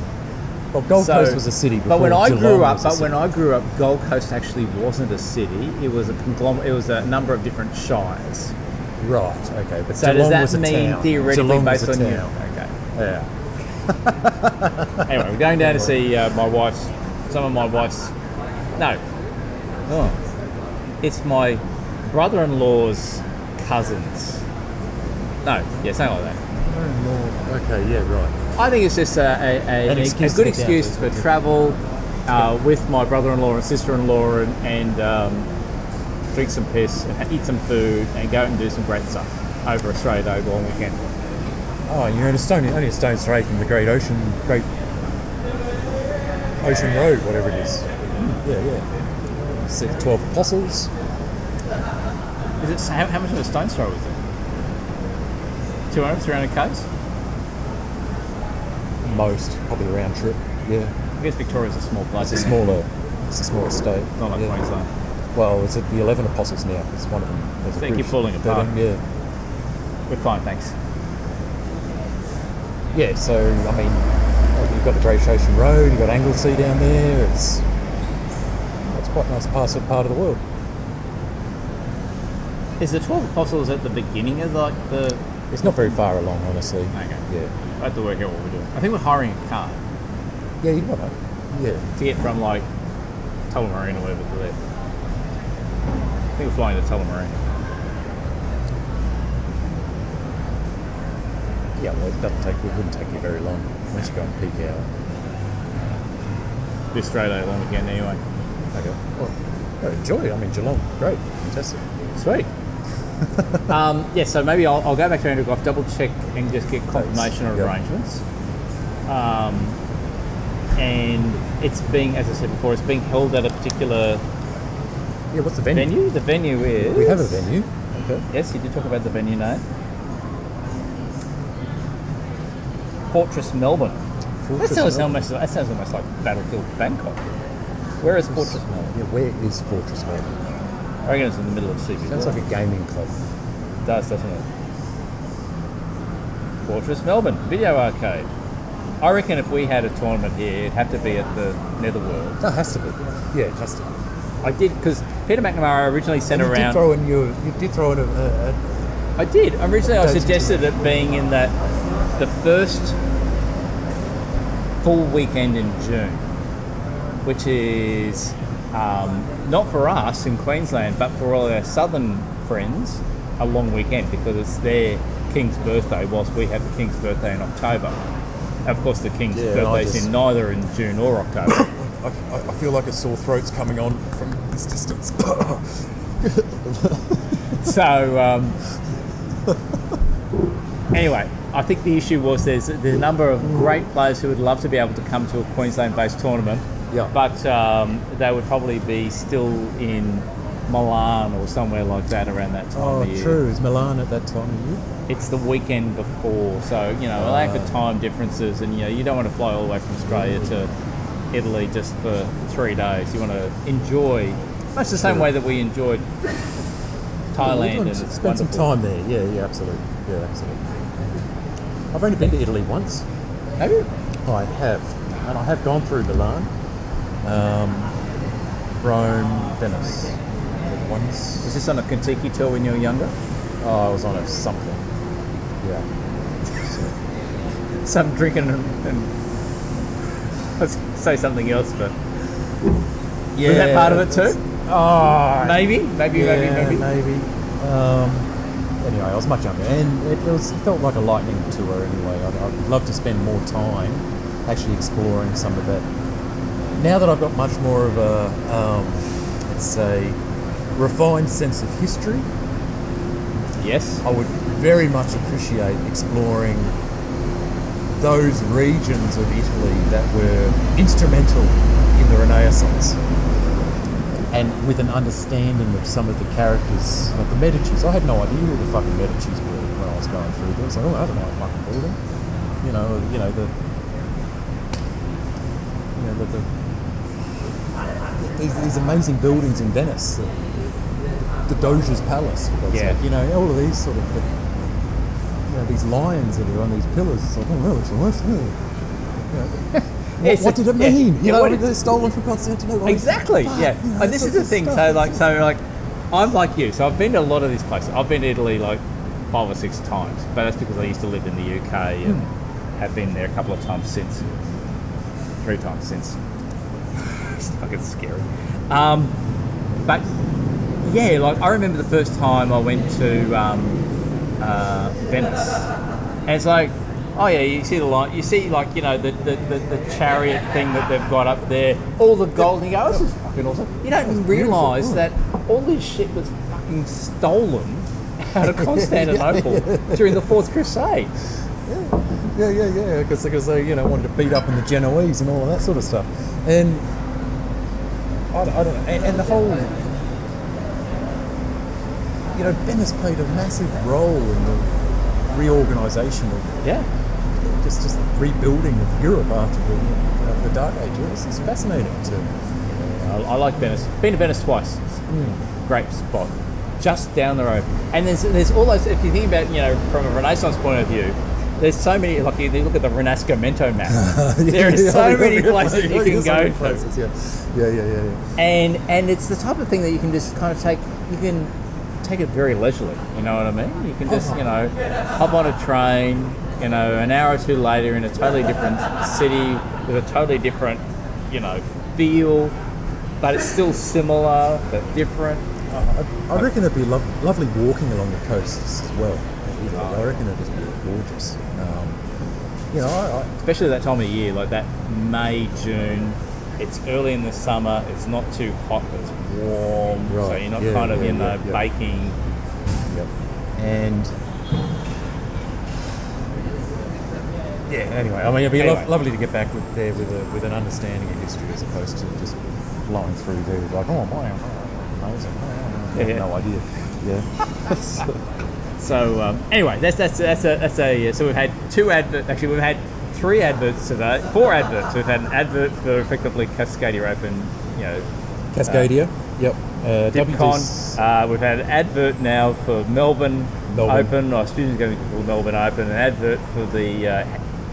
Well, Gold so- Coast was a city. Before But when I Geelong grew up, but when. I grew up, Gold Coast actually wasn't a city. It was a conglomerate. It was a number of different shires. Right, okay, but So Geelong does that mean town. theoretically Geelong based on you? Okay. Yeah. Anyway, we're going down to see uh, my wife's, some of my wife's. No. Oh. It's my brother-in-law's cousins. No, yeah, something like that. Okay, yeah, right. I think it's just a, a, a, a good excuse for travel uh, with my brother-in-law and sister-in-law and, and um, drink some piss, and eat some food, and go out and do some great stuff over Australia Day long weekend. Oh, you're in a stone, only a stone's throw from the Great Ocean, Great Ocean Road, whatever it is. Hmm. Yeah, yeah. See the Twelve Apostles. Is it how, how much of a stone's throw is it? 200, 300 k's? Most, probably a round trip. Yeah, I guess Victoria's a small place. it's a smaller, it's a smaller state. Not like yeah. Queensland. Well, it's at the Eleven Apostles now. It's one of them. There's a They keep falling apart. Thirteen, Yeah, We're fine, thanks. yeah. So I mean, you've got the Great Ocean Road. You've got Anglesea down there. It's it's quite a nice part of part of the world. Is the Twelve Apostles at the beginning of like the? It's not very far along, honestly. Okay. Yeah. I have to work out what we're doing. I think we're hiring a car Yeah, you want to. Yeah. to get from like Tullamarine or whatever to there. I think we're flying to Tullamarine. Yeah, well, it doesn't take, it wouldn't take you very long once you go on peak hour. Be straight out long weekend anyway. Okay. Well, no, enjoy it. I mean, Geelong, great, fantastic. Sweet. um, yeah, so maybe I'll, I'll go back to Andrew Goff, double check and just get confirmation of Yep. arrangements. Um, and it's being, as I said before, it's being held at a particular Yeah, what's the venue? venue. The venue is. We have a venue. Okay. Yes, you did talk about the venue name. Fortress Melbourne. Fortress that sounds Melbourne. almost that sounds almost like Battlefield Bangkok. Where is Fortress Melbourne? Yeah, where is Fortress Melbourne? I reckon it's in the middle of CBD. Sounds like a gaming club. It does, doesn't it? Fortress Melbourne, video arcade. I reckon if we had a tournament here, it'd have to be at the Netherworld. It has to be. Yeah, it has to be. I did because Peter McNamara originally sent And you around. did throw in your, you did throw in a, a, a I did. Originally, I suggested it being in that the first full weekend in June, which is um, not for us in Queensland, but for all our southern friends, a long weekend because it's their king's birthday, whilst we have the king's birthday in October. Of course, the king's Yeah, and I birthday's just- in neither in June or October. I, I- feel like a sore throat's coming on from this distance. So, um, anyway, I think the issue was there's, there's a number of great players who would love to be able to come to a Queensland-based tournament, Yeah. but um, they would probably be still in Milan or somewhere like that around that time oh, of year. true. Is Milan at that time of year? It's the weekend before, so you know, lack of time differences, and you know, you don't want to fly all the way from Australia to Italy just for three days. You want to enjoy, much the same way that we enjoyed Thailand, and spend some time there. Yeah, yeah, absolutely. Yeah, absolutely. I've only been to Italy once. Have you? I have, and I have gone through Milan, um, Rome, Venice. Once. Was this on a Contiki tour when you were younger? Oh, I was on a something. Yeah. Some drinking and, and let's say something else, but Yeah. was that part of it too? Oh, Maybe, maybe, yeah, maybe, maybe. maybe. Um, anyway, I was much younger, and it, was it felt like a lightning tour. Anyway, I'd, I'd love to spend more time actually exploring some of that. Now that I've got much more of a, um, let's say, refined sense of history, Yes. I would very much appreciate exploring those regions of Italy that were instrumental in the Renaissance. And with an understanding of some of the characters, like the Medici's. I had no idea who the fucking Medici's were when I was going through this. Like, oh, I don't know a fucking building. You know, you know, the you know, the, the these, these amazing buildings in Venice. The, the Doge's Palace, Yeah. sake. You know, all of these sort of know, these lions that are on these pillars. It's like, oh, no, it's nice. yeah. You know, what, what did it mean? Yeah, You know, what did- they're stolen from Constantinople. Exactly. Fuck, Yeah. you know, and this is the thing. stuff. So like, so like, I'm like you. So I've been to a lot of these places. I've been to Italy like five or six times, but that's because I used to live in the UK and have been there a couple of times since. Three times since. it's fucking scary. Um, but yeah, like I remember the first time I went to um, uh, Venice, and it's like, oh yeah, you see the line, you see like you know the the, the, the chariot thing that they've got up there, all the gold. And you go, oh, this is fucking awesome. You don't realise that all this shit was fucking stolen out of Constantinople during the Fourth Crusade. Yeah, yeah, yeah. Because because they, you know, wanted to beat up on the Genoese and all of that sort of stuff. And I, don't- I don't know. And, and the whole, you know, Venice played a massive role in the reorganisation of Yeah. just just rebuilding of Europe after the, uh, the Dark Ages. It's fascinating to. I, I like Venice. Been to Venice twice. A great spot. Just down the road. And there's there's all those. If you think about you know from a Renaissance point of view, there's so many. Like you look at the Rinascimento map. there are so many places you can go to. places, yeah. yeah, yeah, yeah, yeah. and and it's the type of thing that you can just kind of take you can take it very leisurely. You know what I mean? You can just, you know, hop on a train. You know, an hour or two later in a totally different city with a totally different, you know, feel, but it's still similar but different. I, I reckon it'd be lo- lovely walking along the coasts as well. You know, I reckon it'd just be gorgeous. Um, you know, I, I, especially that time of year, like that May, June. It's early in the summer. It's not too hot. but It's warm, so Right, you're not yeah, kind of yeah, you know yeah, baking. Yep. And yeah. Anyway, I mean, it'd be lo- lovely to get back with there with a, with an understanding of history as opposed to just blowing through there like, oh my, oh, amazing. Oh, I have Yeah. no idea. Yeah. So um, anyway, that's that's that's a that's a so we've had two adverts. Actually, we've had three adverts today. Four adverts. We've had an advert for effectively Cascadia Open. You know, Cascadia. Yep. Uh, WDC DipCon. Uh, we've had an advert now for Melbourne, Melbourne. Open. Our students going to be called Melbourne Open. An advert for the uh,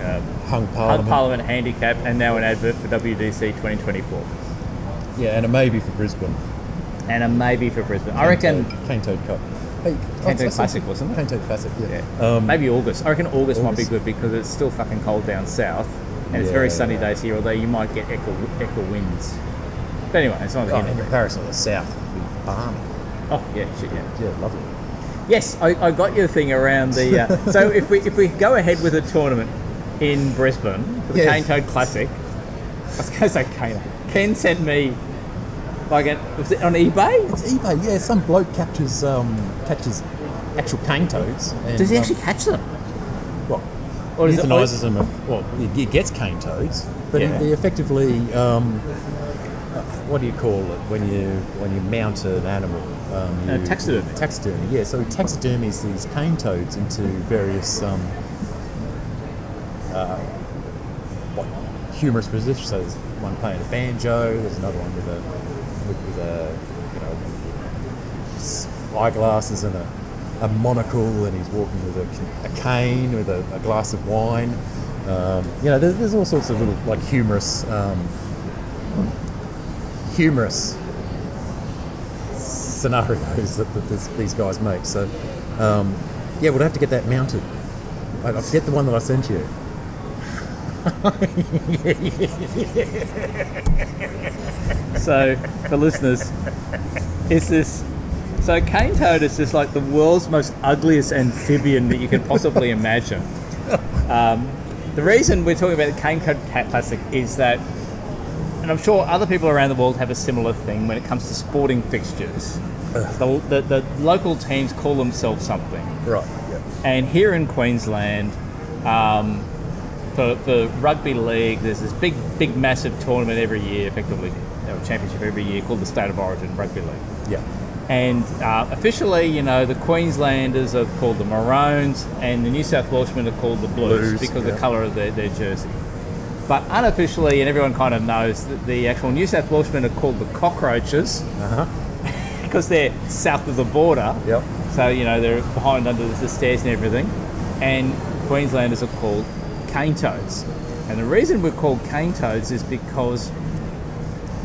uh, Hung Parliament. Parliament. Parliament Handicap, and now an advert for WDC 2024, Yeah, and a maybe for Brisbane. and a maybe for Brisbane. I reckon Cane Toad Cup. Hey, Cane Toad Classic, wasn't it? Cane Toad Classic. Yeah. Yeah. Um, Maybe August. I reckon August, might be good because it's still fucking cold down south, and it's very Yeah. sunny days here. Although you might get Ekka, Ekka winds. But anyway, it's not Oh, here. in comparison to the south, balmy. Oh yeah, shit yeah. Yeah, lovely. Yes, I, I got your thing around the. Uh, so if we if we go ahead with a tournament in Brisbane for the Yes. Cane Toad Classic, I was going to say Cane. Ken sent me like an, was it on eBay? It's eBay. Yeah, some bloke captures um, catches actual cane toads. And, Does he um, actually catch them? Well, Or euthanizes them. Well, he, he gets cane toads, but Yeah. he, he effectively. Um, what do you call it when you when you mount an animal? Um, Uh, taxidermy. Taxidermy. Yeah. So he taxidermies these cane toads into various um, uh, what humorous positions. So there's one playing a banjo. There's another one with a with, with a you know eyeglasses and a, a monocle, and he's walking with a, a cane with a, a glass of wine. Um, you know, there's, there's all sorts of little like humorous, um, humorous scenarios that, that this, these guys make. So, um, yeah, we'll have to get that mounted. I, I forget the one that I sent you. So for listeners, is this so cane toad is just like the world's most ugliest amphibian that you could possibly imagine. Um, the reason we're talking about the cane toad cat classic is that, and I'm sure other people around the world have a similar thing when it comes to sporting fixtures. The, the, the local teams call themselves something. Right. Yeah. And here in Queensland, um, for, for rugby league, there's this big, big, massive tournament every year, effectively, a championship every year called the State of Origin Rugby League. Yeah. And uh, officially, you know, the Queenslanders are called the Maroons, and the New South Welshmen are called the Blues, Blues, because of yeah. the colour of their, their jersey. But unofficially, and everyone kind of knows, that the actual New South Welshmen are called the Cockroaches because they're south of the border. Yep. So, you know, they're behind under the stairs and everything. And Queenslanders are called cane toads. And the reason we're called cane toads is because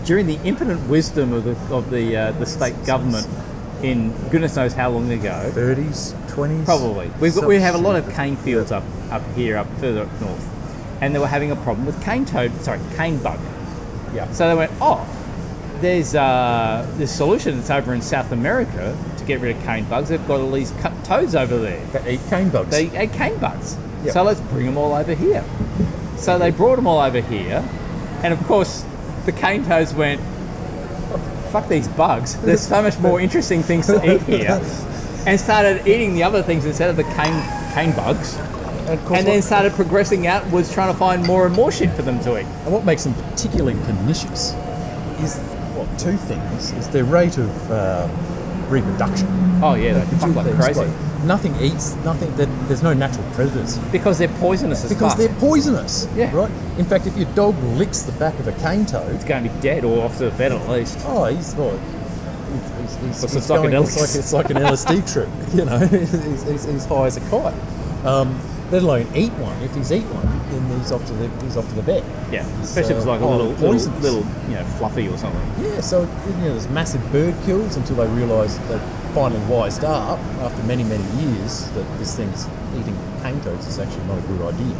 during the impotent wisdom of the, of the, uh, the state government in goodness knows how long ago, 30s, 20s. probably, we've got, we have a lot of cane fields up, up here, up further up north. And they were having a problem with cane toad, sorry, cane bug. Yeah. So they went, oh, there's uh, this solution that's over in South America to get rid of cane bugs. They've got all these cut toads over there. They eat cane bugs. They ate cane bugs. Yep. So let's bring them all over here. So they brought them all over here, and of course, the cane toads went, fuck these bugs. There's so much more interesting things to eat here, and started eating the other things instead of the cane cane bugs. And, And then started progressing outwards, trying to find more and more shit for them to eat. and what makes them particularly pernicious is, well, two things. Is their rate of um, reproduction. Oh yeah, they fuck like crazy. Nothing eats, nothing, there's no natural predators. because they're poisonous as Because they're poisonous. Yeah. Right? In fact, if your dog licks the back of a cane toad, It's going to be dead or off to the vet at least. oh, he's like, he's, he's, he's going, it's like it's like an LSD trip, you know. he's, he's, he's high as a kite. Um, let alone eat one. If he's eat one, then he's off to the he's off to the bed. Yeah, especially if it's like a oh, little, little, poisonous. little, you know, fluffy or something. Yeah, so you know, there's massive bird kills until they realise that finally wised up after many, many years that this thing's eating cane toads is actually not a good idea.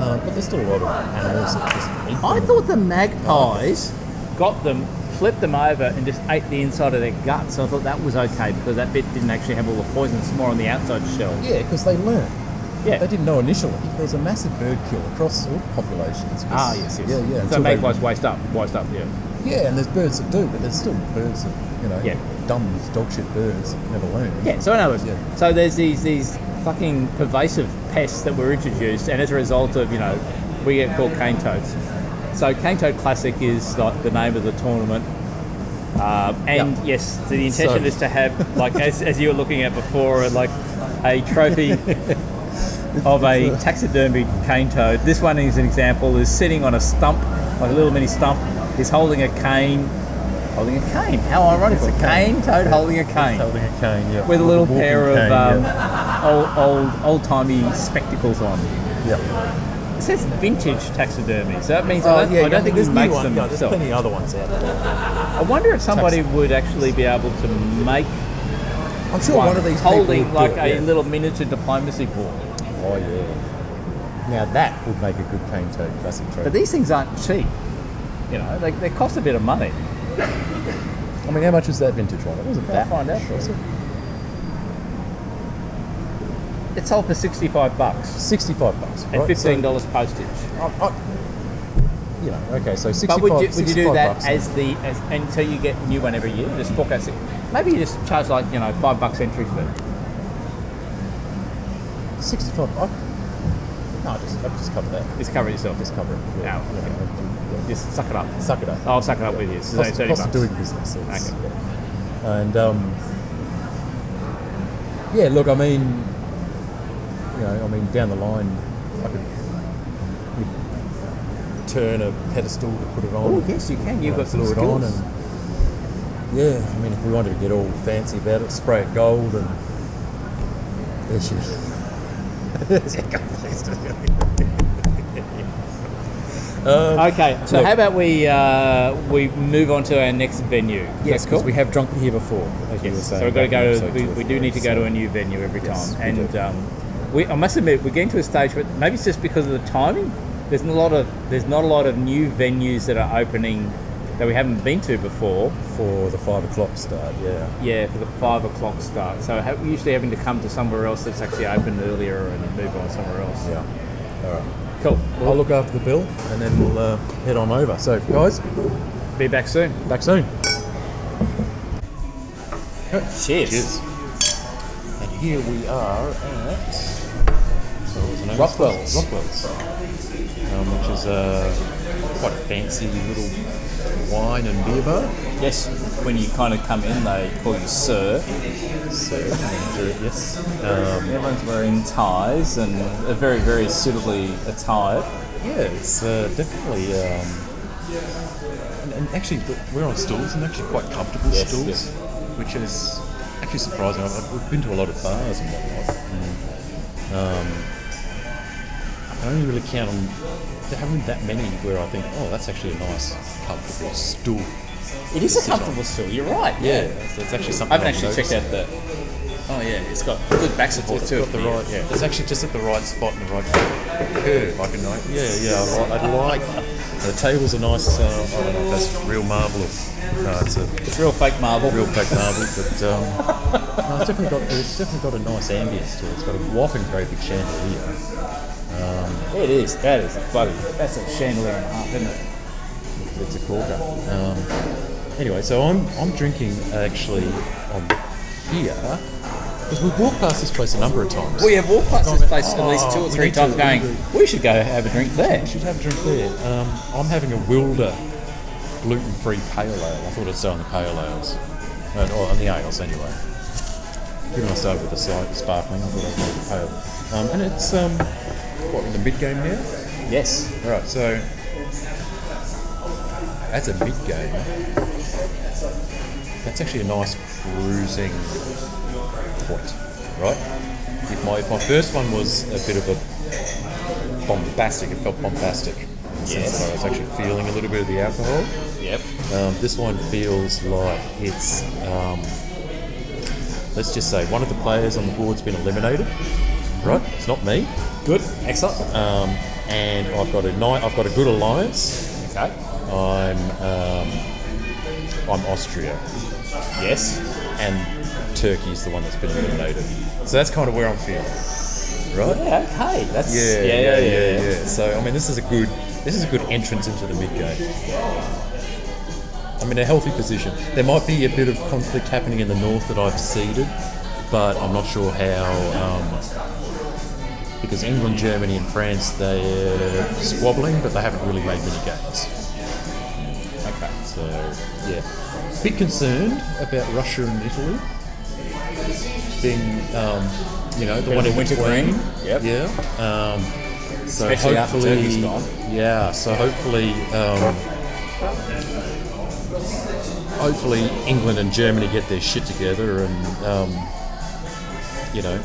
Uh, but there's still a lot of animals that just eat them. I thought the magpies got them, flipped them over, and just ate the inside of their guts. I thought that was okay because that bit didn't actually have all the poison. It's more on the outside shell. Yeah, because they learn. Yeah. They didn't know initially. There was a massive bird kill across all populations. Ah, yes, yes. Yeah, yeah. So they- magpies waste up, waste up. Yeah. Yeah, and there's birds that do, but there's still birds that, you know, Yeah. dumb dogshit birds that never learn. Yeah. So in other words, Yeah. so there's these these fucking pervasive pests that were introduced, and as a result of you know, we get called cane toads. So cane toad classic is like the name of the tournament. Um, and Yeah. yes, the intention So- is to have like as, as you were looking at before, like a trophy of a taxidermy cane toad. This one is an example. Is sitting on a stump, like a little mini stump. He's holding a cane. Holding a cane. How ironic! It's a cane toad holding a cane Holding a cane, yeah. with a little Walking pair of cane, um, yeah. old old old timey spectacles on. yeah. It says vintage taxidermy, so that means Oh, I don't, yeah, I don't think there's he new makes one- them yeah, there's plenty of other ones out there. I wonder if somebody would actually be able to make I'm sure one, one, of these holding like it, a yeah. little miniature diplomacy board. Oh yeah. Now that would make a good cane toad classic trophy. But these things aren't cheap. You know, they, they cost a bit of money. I mean, how much was that vintage one? It wasn't that find out it? It sold for sixty-five bucks Sixty-five bucks. and fifteen dollars postage. So, I, I, you know, okay, so But sixty-five. would you, would you do that bucks as the as, and so you get a new one every year? Just fork out. Maybe you just charge like you know five bucks entry fee. Sixty-five. I, no, just, I'll just cover that. Just cover it yourself. Just cover it. No, Yeah. okay. Just suck it up. Suck it up. I'll suck it up with you. It's only cost, cost of doing business. Okay. yeah. And um, yeah, look, I mean, you know, I mean, down the line, I could turn a pedestal to put it on. Oh yes, you can. You've you know, got some skills. on, and yeah, I mean, if we wanted to get all fancy about it, spray it gold, and there she is. Um, Okay, so Look. how about we uh, we move on to our next venue? yes, because we have drunk here before, as you were Yes, so we've got to go to. We, we do need to go to a new venue every Yes, time, and um, we, I must admit we're getting to a stage where maybe it's just because of the timing. There's not a lot of there's not a lot of new venues that are opening that we haven't been to before. for the five o'clock start. Yeah. Yeah, for the five o'clock start. So ha- usually having to come to somewhere else that's actually open earlier and move on somewhere else. Yeah. All right. Cool. I'll look after the bill and then we'll uh, head on over. So, guys, Be back soon. back soon. Cheers. Cheers. And here we are at so what was the name? Rockwell's. Rockwell's, um, which is uh, quite a fancy little wine and beer bar. Yes. When you kind of come in, they call you sir. Sir. yes. Um, Everyone's wearing ties and are very, very suitably attired. yeah, it's uh, definitely. Um, and, and actually, we're on stools and actually quite comfortable Yes, stools, yes. which is actually surprising. I've, I've been to a lot of bars and whatnot. And, um, I only really count on there haven't been that many where I think, oh, that's actually a nice, comfortable stool. It is a comfortable stool. You're right. Yeah, that's, that's actually I haven't I've actually checked out the. Oh yeah, it's got good back support It's too. got the right, yeah. It's actually just at the right spot and the right curve. I can know. Yeah, yeah. I like. I like the table's a nice. Uh, I don't know if that's real marble or no, it's a It's real fake marble. real fake marble, but um, no, it's definitely got. It's definitely got a nice ambience to it. It's got a whopping great big chandelier. It is. That is a bloody. That's a chandelier and a half, isn't it? It's a corker. Um, anyway, so I'm I'm drinking actually on here because we've walked past this place a number of times. We have walked past this place at least two or three need to- times, going. We should go have a drink there. We should have a drink there. Um, I'm having a Wilder gluten-free pale ale. I thought I'd start on the pale ales, uh, or on the ales anyway. Given I started with the slight sparkling, I thought I'd make the pale. Um, and it's um, what in the mid game now. Yes. Right, so that's a mid game, that's actually a nice cruising point, right? If my if my first one was a bit of a bombastic, it felt bombastic in the sense Yes. that I was actually feeling a little bit of the alcohol. Yep. Um, this one feels like it's um, let's just say one of the players on the board's been eliminated. Right, it's not me, Good. Excellent. um, and I've got a ni- I've got a good alliance. Okay. I'm um, I'm Austria, Yes. and Turkey's the one that's been eliminated. So that's kind of where I'm feeling. Right? Yeah. Okay. That's Yeah, yeah, yeah, yeah, So I mean, this is a good this is a good entrance into the mid game. I'm in a healthy position. There might be a bit of conflict happening in the north that I've seeded, but I'm not sure how. Um, because England, Germany, and France they're squabbling, but they haven't really made many games. Okay. So yeah, a bit concerned about Russia and Italy being, um, you know, the Bit one in winter green. Yep. Yeah. Um, so Especially after hopefully, Turkey's gone. yeah. So hopefully, um, hopefully England and Germany get their shit together and, um, you know,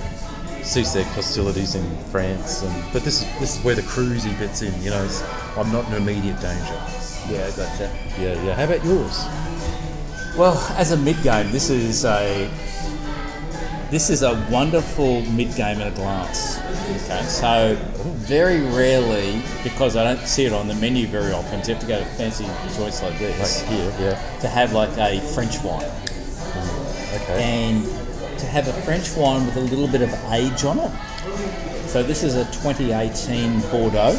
cease their hostilities in France. And but this is this is where the cruisy bits in. You know, it's, I'm not in immediate danger. Yeah. Gotcha. Yeah, yeah. How about yours? Well, as a mid game, this is a this is a wonderful mid game at a glance. Okay, so very rarely, because I don't see it on the menu very often, you have to go to fancy joints like this Like here, yeah. to have like a French wine, mm, Okay. and to have a French wine with a little bit of age on it. So this is a 2018 Bordeaux.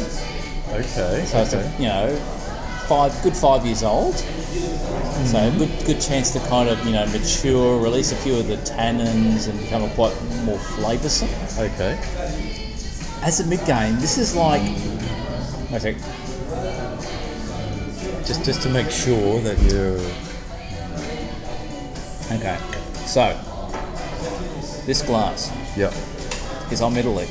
Okay. So it's a, you know, five good five years old. So Mm-hmm. good good chance to kind of you know mature, release a few of the tannins, and become a quite more flavoursome. Okay. As a mid game, this is like. I think Just just to make sure that you're okay. So this glass yeah. is on Italy.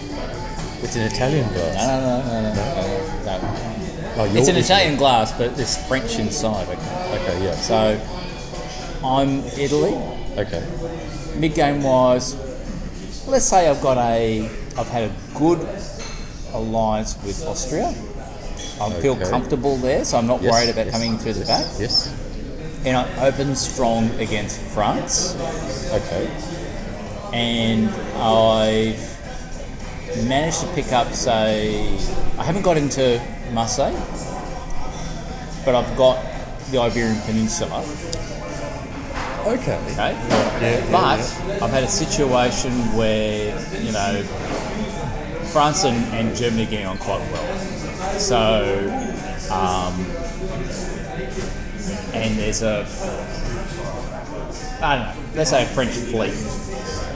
It's an Italian No, glass. no, no, no, no, no. no. Oh, you're It's an Italy. Italian glass, but there's French inside. Okay. Okay. Yeah. So I'm Italy. Okay. mid game wise, let's say I've got a, I've had a good alliance with Austria. I feel Okay. comfortable there, so I'm not Yes, worried about yes, coming through the back. Yes. And I open strong against France, Okay. And I've managed to pick up, say, I haven't got into Marseille, but I've got the Iberian Peninsula. Okay. Okay. Yeah, But I've had a situation where, you know, France and, and Germany are getting on quite well. So, um, and there's a, I don't know, let's say a French fleet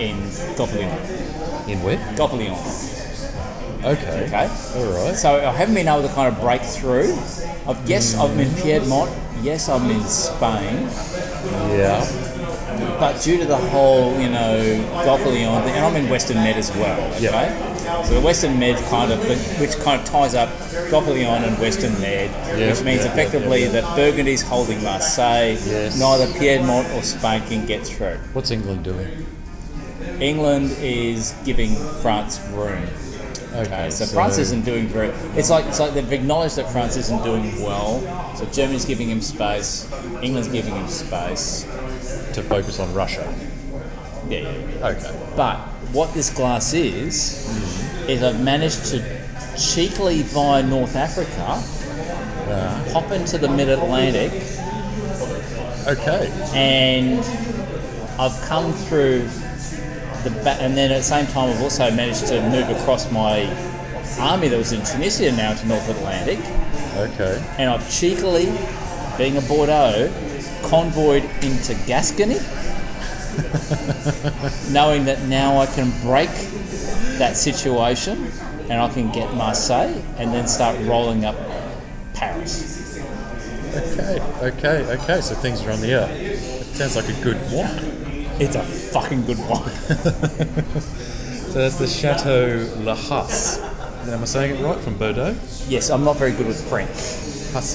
in Gulf of Lyon. In where? Gulf of Lyon. Okay. Okay. All right. So I haven't been able to kind of break through. I've, yes, mm. I'm in Piedmont. Yes, I'm in Spain. Yeah. But due to the whole, you know, thing, and I'm in Western Med as well, okay? Yeah. So the Western Med kind of, which kind of ties up Gulf of Lyon and Western Med, Yeah, which means yeah, effectively that Burgundy's holding Marseille, Yes. neither Piedmont or Spain can get through. What's England doing? England is giving France room. Okay. So, France isn't doing very. It's like it's like they've acknowledged that France isn't doing well. So Germany's giving him space. England's giving him space. to focus on Russia. Yeah, yeah, yeah. Okay. But what this glass is, mm-hmm. is I've managed to cheekily via North Africa hop into the mid Atlantic Okay. and I've come through the back, and then at the same time I've also managed to move across my army that was in Tunisia now to North Atlantic, Okay. and I've cheekily, being a Bordeaux, convoyed into Gascony, knowing that now I can break that situation and I can get Marseille and then start rolling up Paris. Okay. Okay. Okay. So things are on the up. It sounds like a good wine. It's a fucking good wine. So that's the Chateau La Husse. Am I saying it right from Bordeaux? yes, I'm not very good with French. Husse.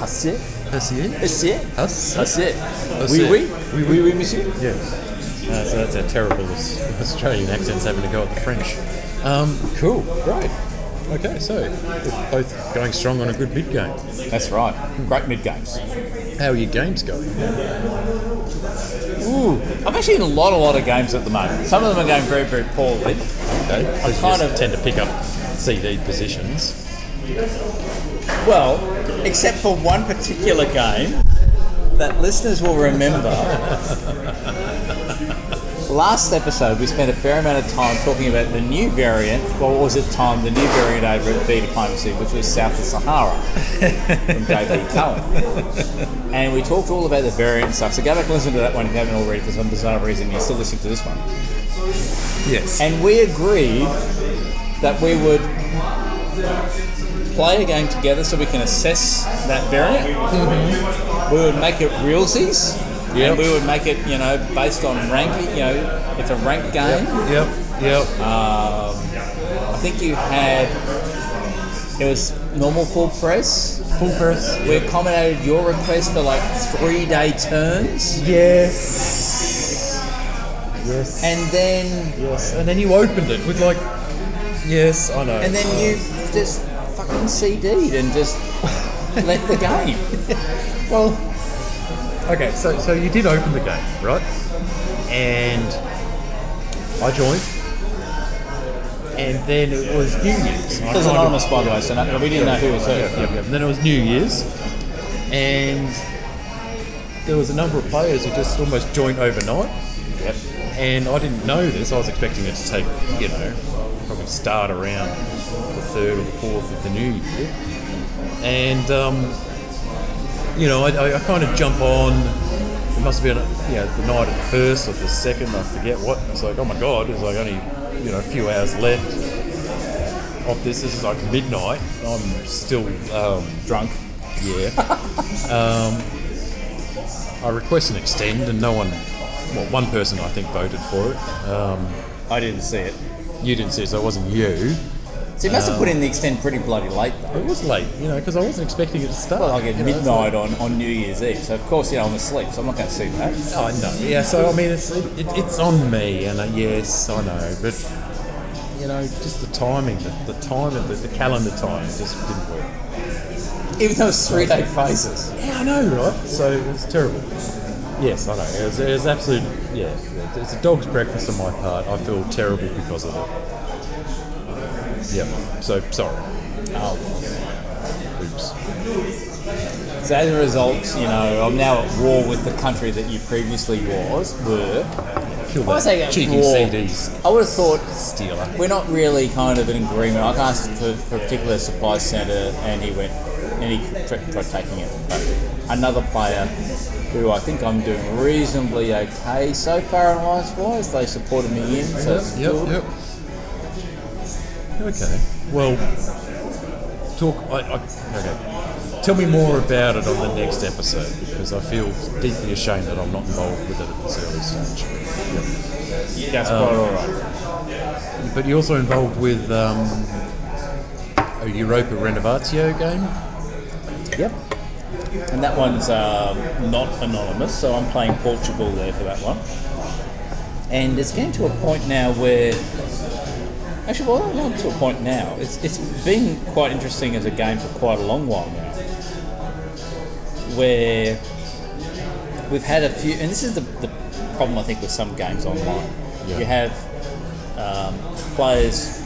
That's it. Hussier. That's. Husse. That's it. That's Oui, oui. Oui, Oui, oui, monsieur. Yeah. Uh, so that's our terrible Aus- Australian accents having to go at the French. Um, cool. Great. Okay, so we're both going strong on a good mid game. That's right. Great mid games. How are your games going? Ooh, I'm actually in a lot, a lot of games at the moment. Some of them are going very, very poorly. Okay, because kind of- tend to pick up CD positions. Well, except for one particular game that listeners will remember. Last episode, we spent a fair amount of time talking about the new variant, or was it time, the new variant over at vDiplomacy, which was South of Sahara from JP Cohen. And we talked all about the variant stuff. So go back and listen to that one if you haven't already, for some bizarre reason you're still listening to this one. Yes. And we agreed that we would play a game together so we can assess that variant. We would make it realsies. Yep. And we would make it, you know, based on ranking. You know, it's a ranked game. Yep. Yep. Um, I think you had it was normal full press. Full press. We accommodated your request for like three day turns, Yes. Yes. and then yes. And then you opened it with like. Yes, I know. and then you just fucking CD'd and just left the game. Well, okay, so so you did open the game, right? And I joined, and then it was New Year's. It was anonymous, by the way, so no, we didn't know who was who. Yeah, yeah, yeah. Then it was New Year's, and there was a number of players who just almost joined overnight. Yep. And I didn't know this. I was expecting it to take, you know, probably start around the third or the fourth of the new year. And, um, you know, I, I, I kind of jump on. It must have been, you know, the night of the first or the second. I forget what. It's like, oh my god! It's like only, you know, a few hours left of this. This is like midnight. I'm still um, Drunk. yeah. um, I request an extend, and no one. Well, one person I think voted for it. Um, I didn't see it. you didn't see it, so it wasn't you. So you must have put in the extend pretty bloody late though. It was late, you know, because I wasn't expecting it to start. Well, like at you know, midnight on, on New Year's Eve. So of course, you know, I'm asleep, so I'm not going to see that. Oh no, yeah. So I mean, it's it, it, it's on me, and uh, yes, I know, but you know, just the timing, the, the time of the, the calendar time just didn't work. Even though it's three day phases. Yeah, I know, right? So it was terrible. Yes, I know. It was, it was absolute. Yeah, it's a dog's breakfast on my part. I feel terrible because of it. Yeah. So sorry. Oh. Oops. So as a result, you know, I'm now at war with the country that you previously was were. I was saying cheeky war. CDs I would have thought stealer. we're not really kind of in agreement. I asked for, for a particular supply centre, and he went and he tried, tried taking it. But another player who I think I'm doing reasonably okay so far alliance wise, they supported me in. So Yep. good. Yep. Okay. Well, talk. I, I, okay. Tell me more about it on the next episode because I feel deeply ashamed that I'm not involved with it at this early stage. Yep. That's quite all right. But you're also involved with um, a Europa Renovatio game. Yep. And that one's um, not anonymous, so I'm playing Portugal there for that one. And it's getting to a point now where, actually, well, not to a point now. It's it's been quite interesting as a game for quite a long while now, where we've had a few, and this is the, the problem I think with some games online. Yeah. You have um, players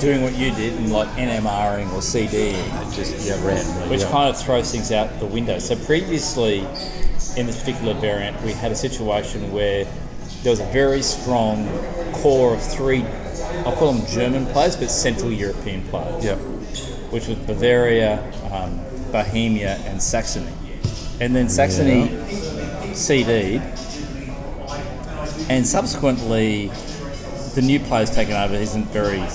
doing what you did and like NMRing or CDing Just yeah, randomly. which yeah. kind of throws things out the window. So previously, in this particular variant, we had a situation where there was a very strong core of three, I'll call them German players, but Central European players, yeah. which was Bavaria, um, Bohemia, and Saxony. And then Saxony CD'd, and subsequently, the new players taken over isn't very. I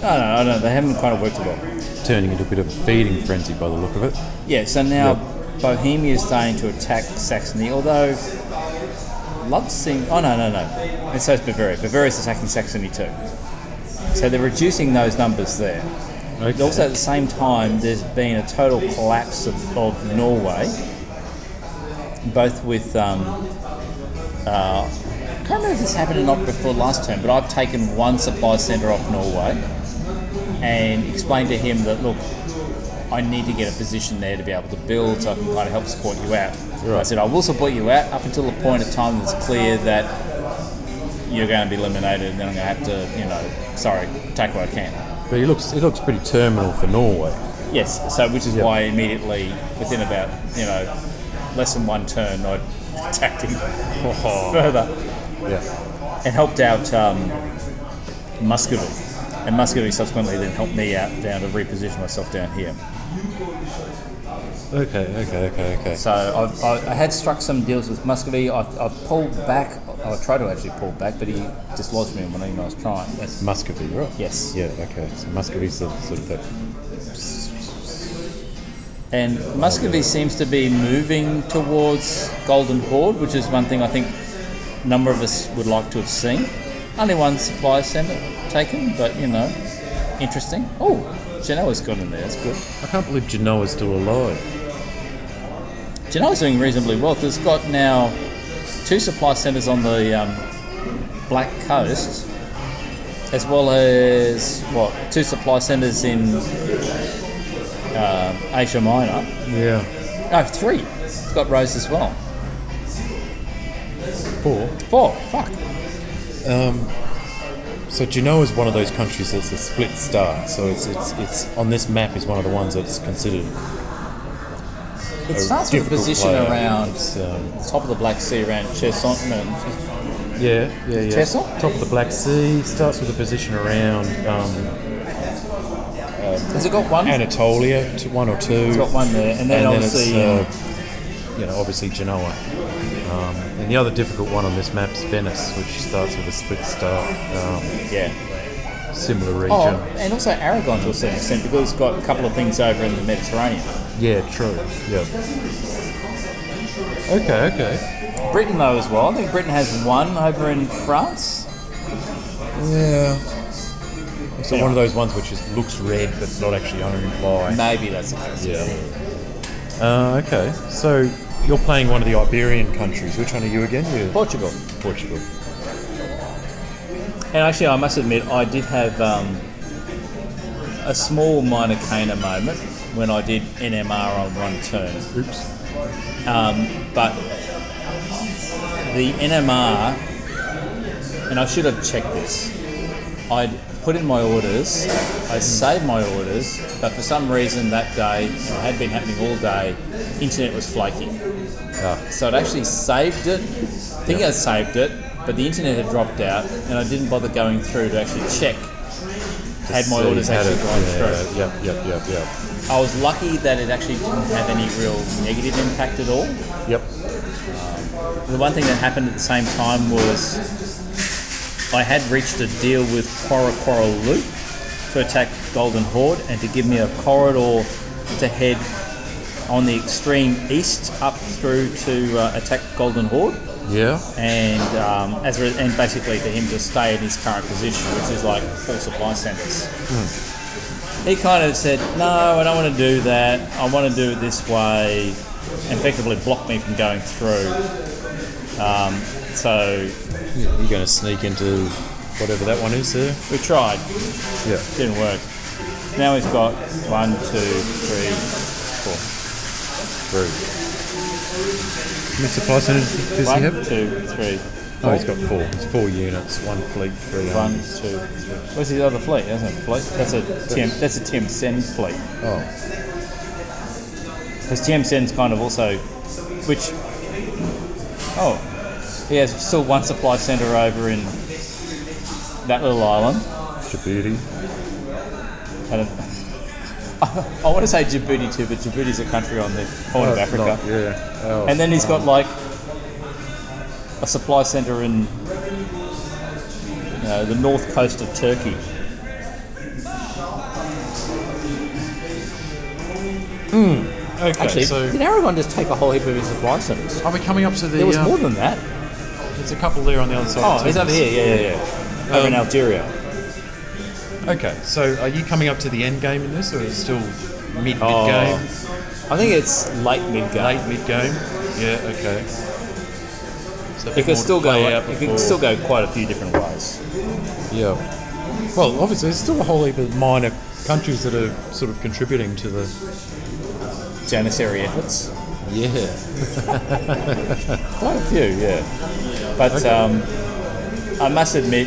don't know, I don't know, they haven't kind of worked it well. Turning into a bit of a feeding frenzy by the look of it. Yeah, so now Bohemia is starting to attack Saxony, although Lutz seem. Oh, no, no, no. And so is Bavaria. Bavaria's attacking Saxony too. So they're reducing those numbers there. Okay. Also, at the same time, there's been a total collapse of, of Norway, both with. Um, uh, I can't remember if this happened or not before last term, but I've taken one supply centre off Norway and explained to him that look, I need to get a position there to be able to build, so I can kind of help support you out. I said I will support you out up until the point of time that's clear that you're going to be eliminated, and then I'm going to have to, you know, sorry, take what I can. But he looks, he looks pretty terminal for Norway. Yes, so which is Yeah. why immediately within about you know less than one turn I attacked him further Yeah. and helped out um, Muscovy, and Muscovy subsequently then helped me out down to reposition myself down here. Okay, okay, okay, okay. So I've, I, I had struck some deals with Muscovy. I, I pulled back. I tried to actually pull back, but he dislodged me when I was trying. That's Muscovy, right? Yes. Yeah, okay. So Muscovy's the sort of the. And Muscovy seems to be moving towards Golden Horde, which is one thing I think a number of us would like to have seen. Only one supply centre taken, but you know, interesting. Oh, Genoa's got in there, that's good. I can't believe Genoa's still alive. Genoa's doing reasonably well. It's got now two supply centres on the um, Black Coast, as well as, what, two supply centres in uh, Asia Minor. Yeah. No, three. It's got Rose as well. Four. Four. Fuck. Um, so Genoa is one of those countries that's a split star. So it's, it's it's on this map is one of the ones that's considered. It starts with a position player. around um, the top of the Black Sea, around Cherson. Yeah, yeah, yeah. Chesil? Top of the Black Sea starts with a position around um, has it got one? Anatolia, one or two. It's got one there, and then and then obviously. it's, um, uh, you know, obviously Genoa. Um, and the other difficult one on this map is Venice, which starts with a split star. Um, yeah. similar region. Oh, and also Aragon to a certain extent because it's got a couple of things over in the Mediterranean. Yeah, true. Yeah. Okay, okay. Britain though as well. I think Britain has one over in France. Yeah. So one of those ones which is looks red but not actually owned by. Maybe that's the case. Yeah. Uh, okay. So you're playing one of the Iberian countries. Which one are you again? You're Portugal. Portugal. And actually, I must admit, I did have um, a small minor Kana moment when I did NMR on one turn. Oops. Um, but the NMR, and I should have checked this. I'd put in my orders, I saved my orders, but for some reason that day, it had been happening all day, internet was flaky. So I'd actually saved it, thinking I'd saved it, but the internet had dropped out, and I didn't bother going through to actually check. Had my orders had actually it- gone yeah, through? Yep, yep, yep, yep. I was lucky that it actually didn't have any real negative impact at all. Yep. Um, the one thing that happened at the same time was I had reached a deal with Quora Quora Loop to attack Golden Horde and to give me a corridor to head on the extreme east up through to uh, attack Golden Horde, Yeah. and um, as a, and basically for him to stay in his current position, which is like four supply centres. He kind of said, "No, I don't want to do that. I want to do it this way," and effectively blocked me from going through. Um, so You're going to sneak into whatever that one is there. we tried, Yeah. didn't work. Now he's got one, two, three, four. Many supply centers does he One, have? two, three, Oh, he's got four. It's four units, one fleet, three one, armies. two, three. Where's his other fleet? That's not a fleet. That's a Tim. That's a Tlemcen fleet. Oh, Because Tlemcen's kind of also, which, oh, he has still one supply centre over in that little island. Djibouti. I don't. I want to say Djibouti too, but Djibouti's a country on the Horn of Oh, Africa. not- yeah. Oh, And then he's got like a supply centre in you know, the north coast of Turkey. okay. Actually, so did Aragon just take a whole heap of his supply centres? are we coming up to the? There was um, more than that. There's a couple there on the other side. Oh, he's over here. Yeah, yeah, yeah. Over in Um, Algeria. Okay, so are you coming up to the end game in this, or is it still mid mid Oh, game? I think it's late mid game. Late mid game. Yeah. Okay. So It can still go. out It can still go quite a few different ways. Yeah. Well, obviously, there's still a whole heap of minor countries that are sort of contributing to the. Janissary efforts. Yeah. Quite a few, yeah. But um, I must admit,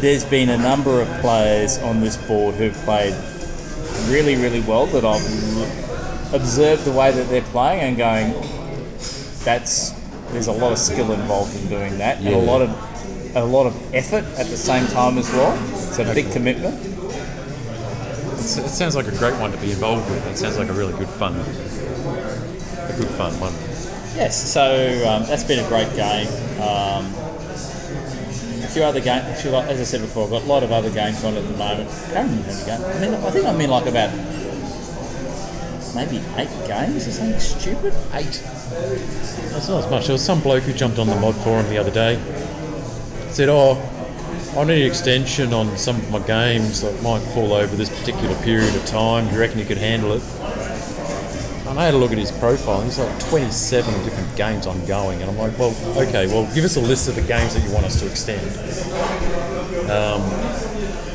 there's been a number of players on this board who've played really, really well that I've observed the way that they're playing and going, that's there's a lot of skill involved in doing that and a lot of a lot of effort at the same time as well. It's a big commitment. It's, it sounds like a great one to be involved with. It sounds like a really good fun, a good fun one. Yes, so um, that's been a great game. Um, a few other games, actually, like, as I said before, I've got a lot of other games on at the moment. I can't remember how many games. I, mean, I think I'm in like about maybe eight games or something stupid. Eight. That's not as much. There was some bloke who jumped on the mod forum the other day. Said, "Oh, I need an extension on some of my games that might fall over this particular period of time. Do you reckon you could handle it?" I had a look at his profile. and He's like 27 different games ongoing, and I'm like, "Well, okay. Well, give us a list of the games that you want us to extend." Um,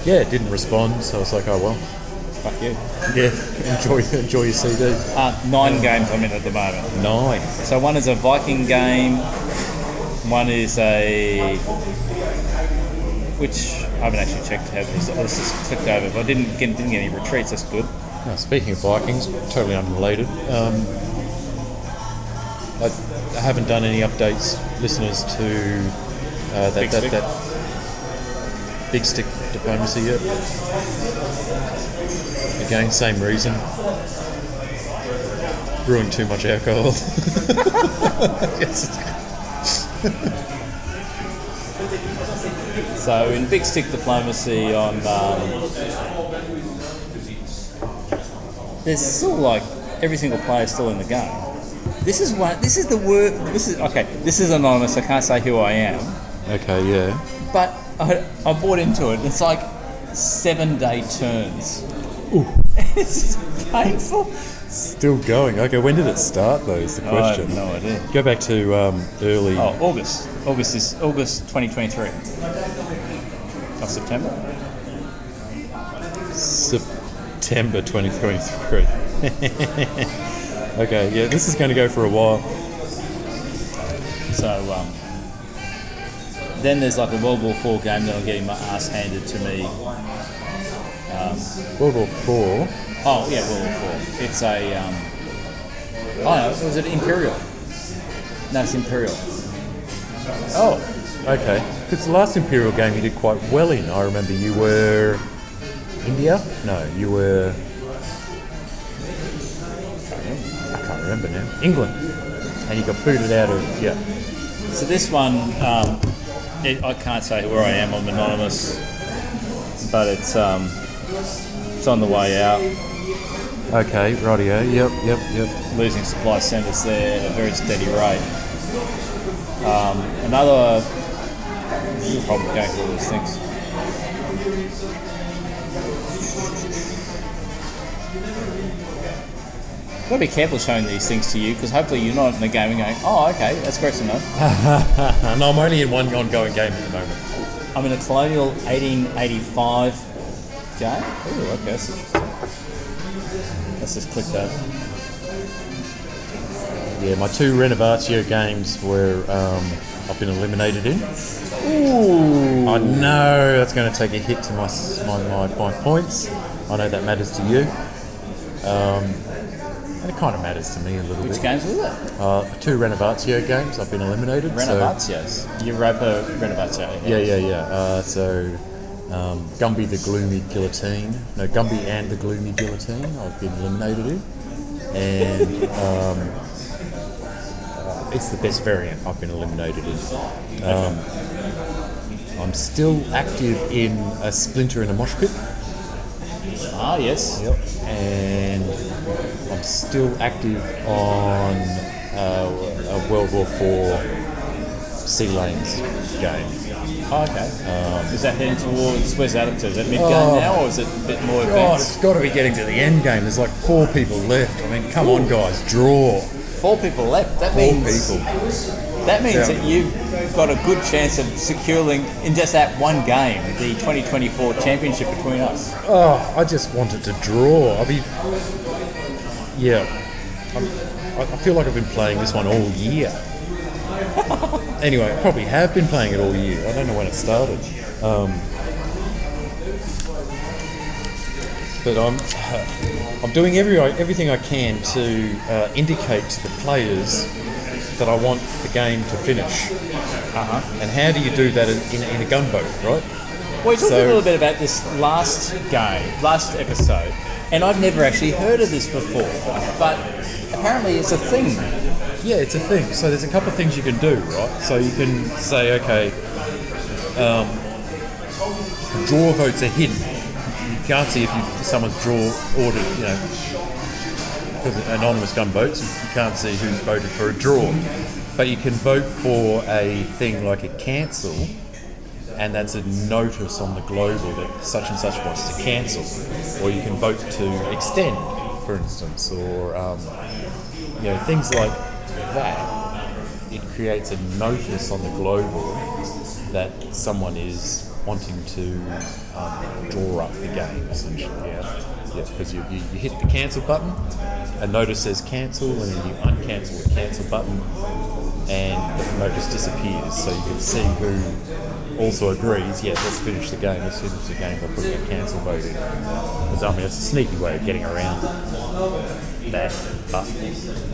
yeah, it didn't respond, so I was like, "Oh well." Fuck you. Yeah, enjoy enjoy your CD. Uh, nine games I'm in at the moment. Nine. So one is a Viking game. One is a which I haven't actually checked how this. This is clicked over. But I didn't get, didn't get any retreats. That's good. Now, speaking of Vikings, totally unrelated. Um, I, I haven't done any updates, listeners, to uh, that, Big that, Stick? that big stick diplomacy yet. Again, same reason. Brewing too much alcohol. yes. So in big stick diplomacy on, um, there's still like every single player still in the game. This is what This is the word. This is okay. This is anonymous. I can't say who I am, Okay, yeah. but I, I bought into it. It's like seven day turns. Ooh. it's painful. Still going. Okay, when did it start, though, is the I question. have no idea. Go back to um, early. Oh, August. August is August 2023. Or September. September 2023. okay, yeah, this is going to go for a while. So um, then there's like a World War Four game that I'm getting my ass handed to me. World War Four. Oh yeah, World War Four. It's a um, oh no, was it Imperial? No, it's Imperial. Oh, okay. Because the last Imperial game you did quite well in. I remember you were India. No, you were. I can't remember now. England, and you got booted out of yeah. So this one, um, it, I can't say where I am. I'm anonymous, but it's um, it's on the way out. Okay, rightio. Yep, yep, yep. losing supply centres there at a very steady rate. Um, another you'll probably go through all these things. Got to be careful showing these things to you because hopefully you're not in the game and going, oh, okay, that's great enough. no, I'm only in one ongoing game at the moment. I'm in a Colonial 1885 game. Ooh, okay, that's interesting. Let's just click that. Yeah, my two Renovatio games were um, I've been eliminated in. Ooh. I know that's going to take a hit to my, my, my, my points. I know that matters to you. Um, and it kind of matters to me a little Which bit. Which games was it? Uh, two Renovatio games. I've been eliminated. Renovatios. So. Europa Renovatio. yeah, yeah, yeah. Uh, so um, Gumby the Gloomy Guillotine. No, Gumby and the Gloomy Guillotine. I've been eliminated in, and um, it's the best variant. I've been eliminated in. Um, I'm still active in a Splinter in a Mosh Pit. Ah, yes. Yep. And I'm still active on uh, a World War Four Sea Lanes game. Oh, okay. is that heading towards, where's that up to? Is that mid game Oh. now or is it a bit more God, advanced? it's got to be getting to the end game. There's like four people left. I mean, come on, guys, draw. Four people left. That Four means people. That means Yeah. that you've got a good chance of securing in just that one game the 2024 championship between us. Oh, I just wanted to draw. I mean, yeah, I'm, I I feel like I've been playing this one all year. anyway, I probably have been playing it all year. I don't know when it started. Um, but I'm I'm doing every everything I can to uh, indicate to the players that I want the game to finish. Uh-huh. And how do you do that in, in, in a gunboat, right? Well, we talked So- a little bit about this last game, last episode, and I've never actually heard of this before, but apparently it's a thing. Yeah, it's a thing. So there's a couple of things you can do, right? So you can say, okay, um, draw votes are hidden. You can't see if, you, someone's draw ordered, you know, because anonymous gunboats, you you can't see who's voted for a draw. But you can vote for a thing like a cancel, and that's a notice on the global that such and such wants to cancel. Or you can vote to extend, for instance, or um, you know, things like that, it creates a notice on the global that someone is wanting to um, draw up the game, essentially. Yeah, yeah, because you, you, you hit the cancel button, a notice says cancel, and then you uncancel the cancel button, and the notice disappears. So you can see who also agrees, yeah, let's finish the game, let's finish the game by putting a cancel vote in. Because, I mean, it's a sneaky way of getting around that button.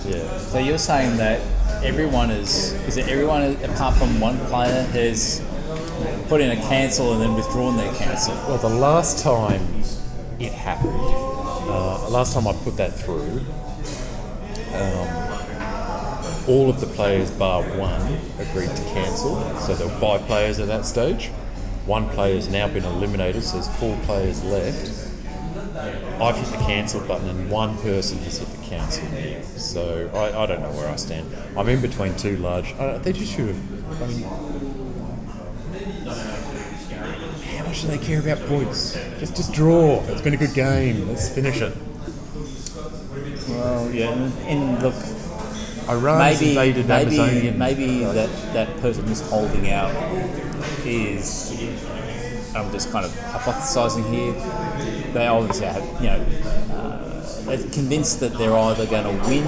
Yeah. So you're saying that everyone is, is it everyone apart from one player has put in a cancel and then withdrawn their cancel? Well, the last time it happened, uh, last time I put that through, um, all of the players bar one agreed to cancel. So there were five players at that stage. One player has now been eliminated, so there's four players left. I've hit the cancel button and one person has hit the cancel. So I, I don't know where I stand. I'm in between two large. I, they just should have. I mean, much do they care about points? Just just draw. It's been a good game. Let's finish it. Well, yeah, and, and look, Iran maybe invaded maybe Amazonian. maybe that that person who's holding out is I'm just kind of hypothesizing here. They obviously have you know uh, they're convinced that they're either going to win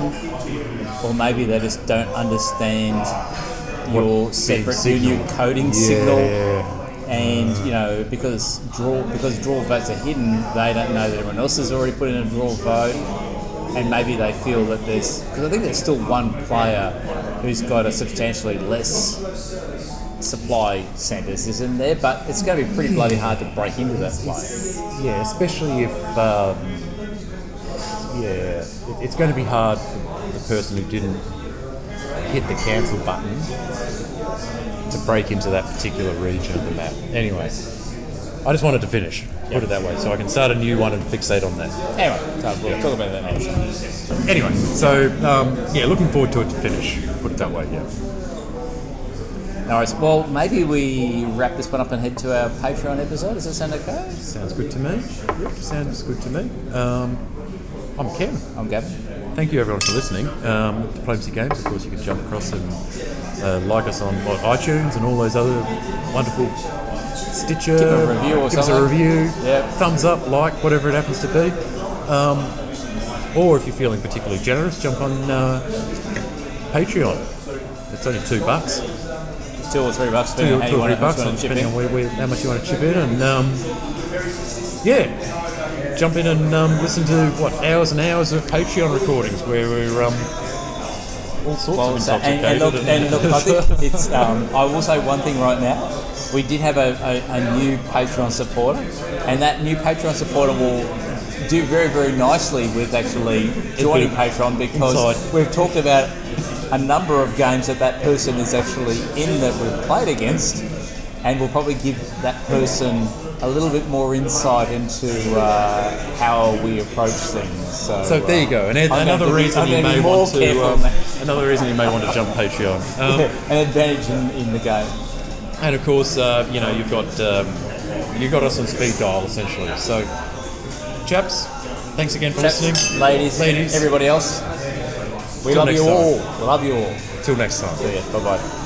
or maybe they just don't understand your separate signal. unique coding signal. And you know because draw because draw votes are hidden, they don't know that everyone else has already put in a draw vote. And maybe they feel that there's because I think there's still one player who's got a substantially less supply centres is in there, but it's going to be pretty bloody hard to break into that player. Yeah, especially if um, yeah, it's going to be hard for the person who didn't hit the cancel button to break into that particular region of the map. Anyway, I just wanted to finish. Put it that way, so I can start a new one and fixate on that. Anyway, so we'll talk about that next. Anyway, so um, yeah, looking forward to it to finish. Put it that way, yeah. All right, well maybe we wrap this one up and head to our Patreon episode. Does that sound okay? Sounds good to me. Yep, sounds good to me. Um, I'm Ken. I'm Gavin. Thank you everyone for listening. Um, Diplomacy Games, of course, you can jump across and uh, like us on what, iTunes and all those other wonderful Stitcher. Give a review or give us a review. Yep. Thumbs up, like, whatever it happens to be. Um, or if you're feeling particularly generous, jump on uh, Patreon. It's only two bucks. Two or three bucks, two, on how two you or want three to, bucks, want on- to depending in. on where, where, how much you want to chip in. And um, yeah, jump in and um, listen to what hours and hours of Patreon recordings where we're um, all sorts Well, of so- and, and look, and look, I think it's. Um, I will say one thing right now. We did have a, a, a new Patreon supporter, and that new Patreon supporter will do very, very nicely with actually joining Patreon because inside. we've talked about a number of games that that person is actually in that we've played against, and we'll probably give that person a little bit more insight into uh, how we approach things. So, So there you go. And I'm another be- reason you may want to um, another reason you may want to jump Patreon. Um, an advantage in, in the game. and of course, uh, you know you've got um, you've got us on speed dial essentially. So, chaps, thanks again for listening. Ladies, Ladies. everybody else, we Till love you time. all. We love you all. Till next time. See ya. Bye bye.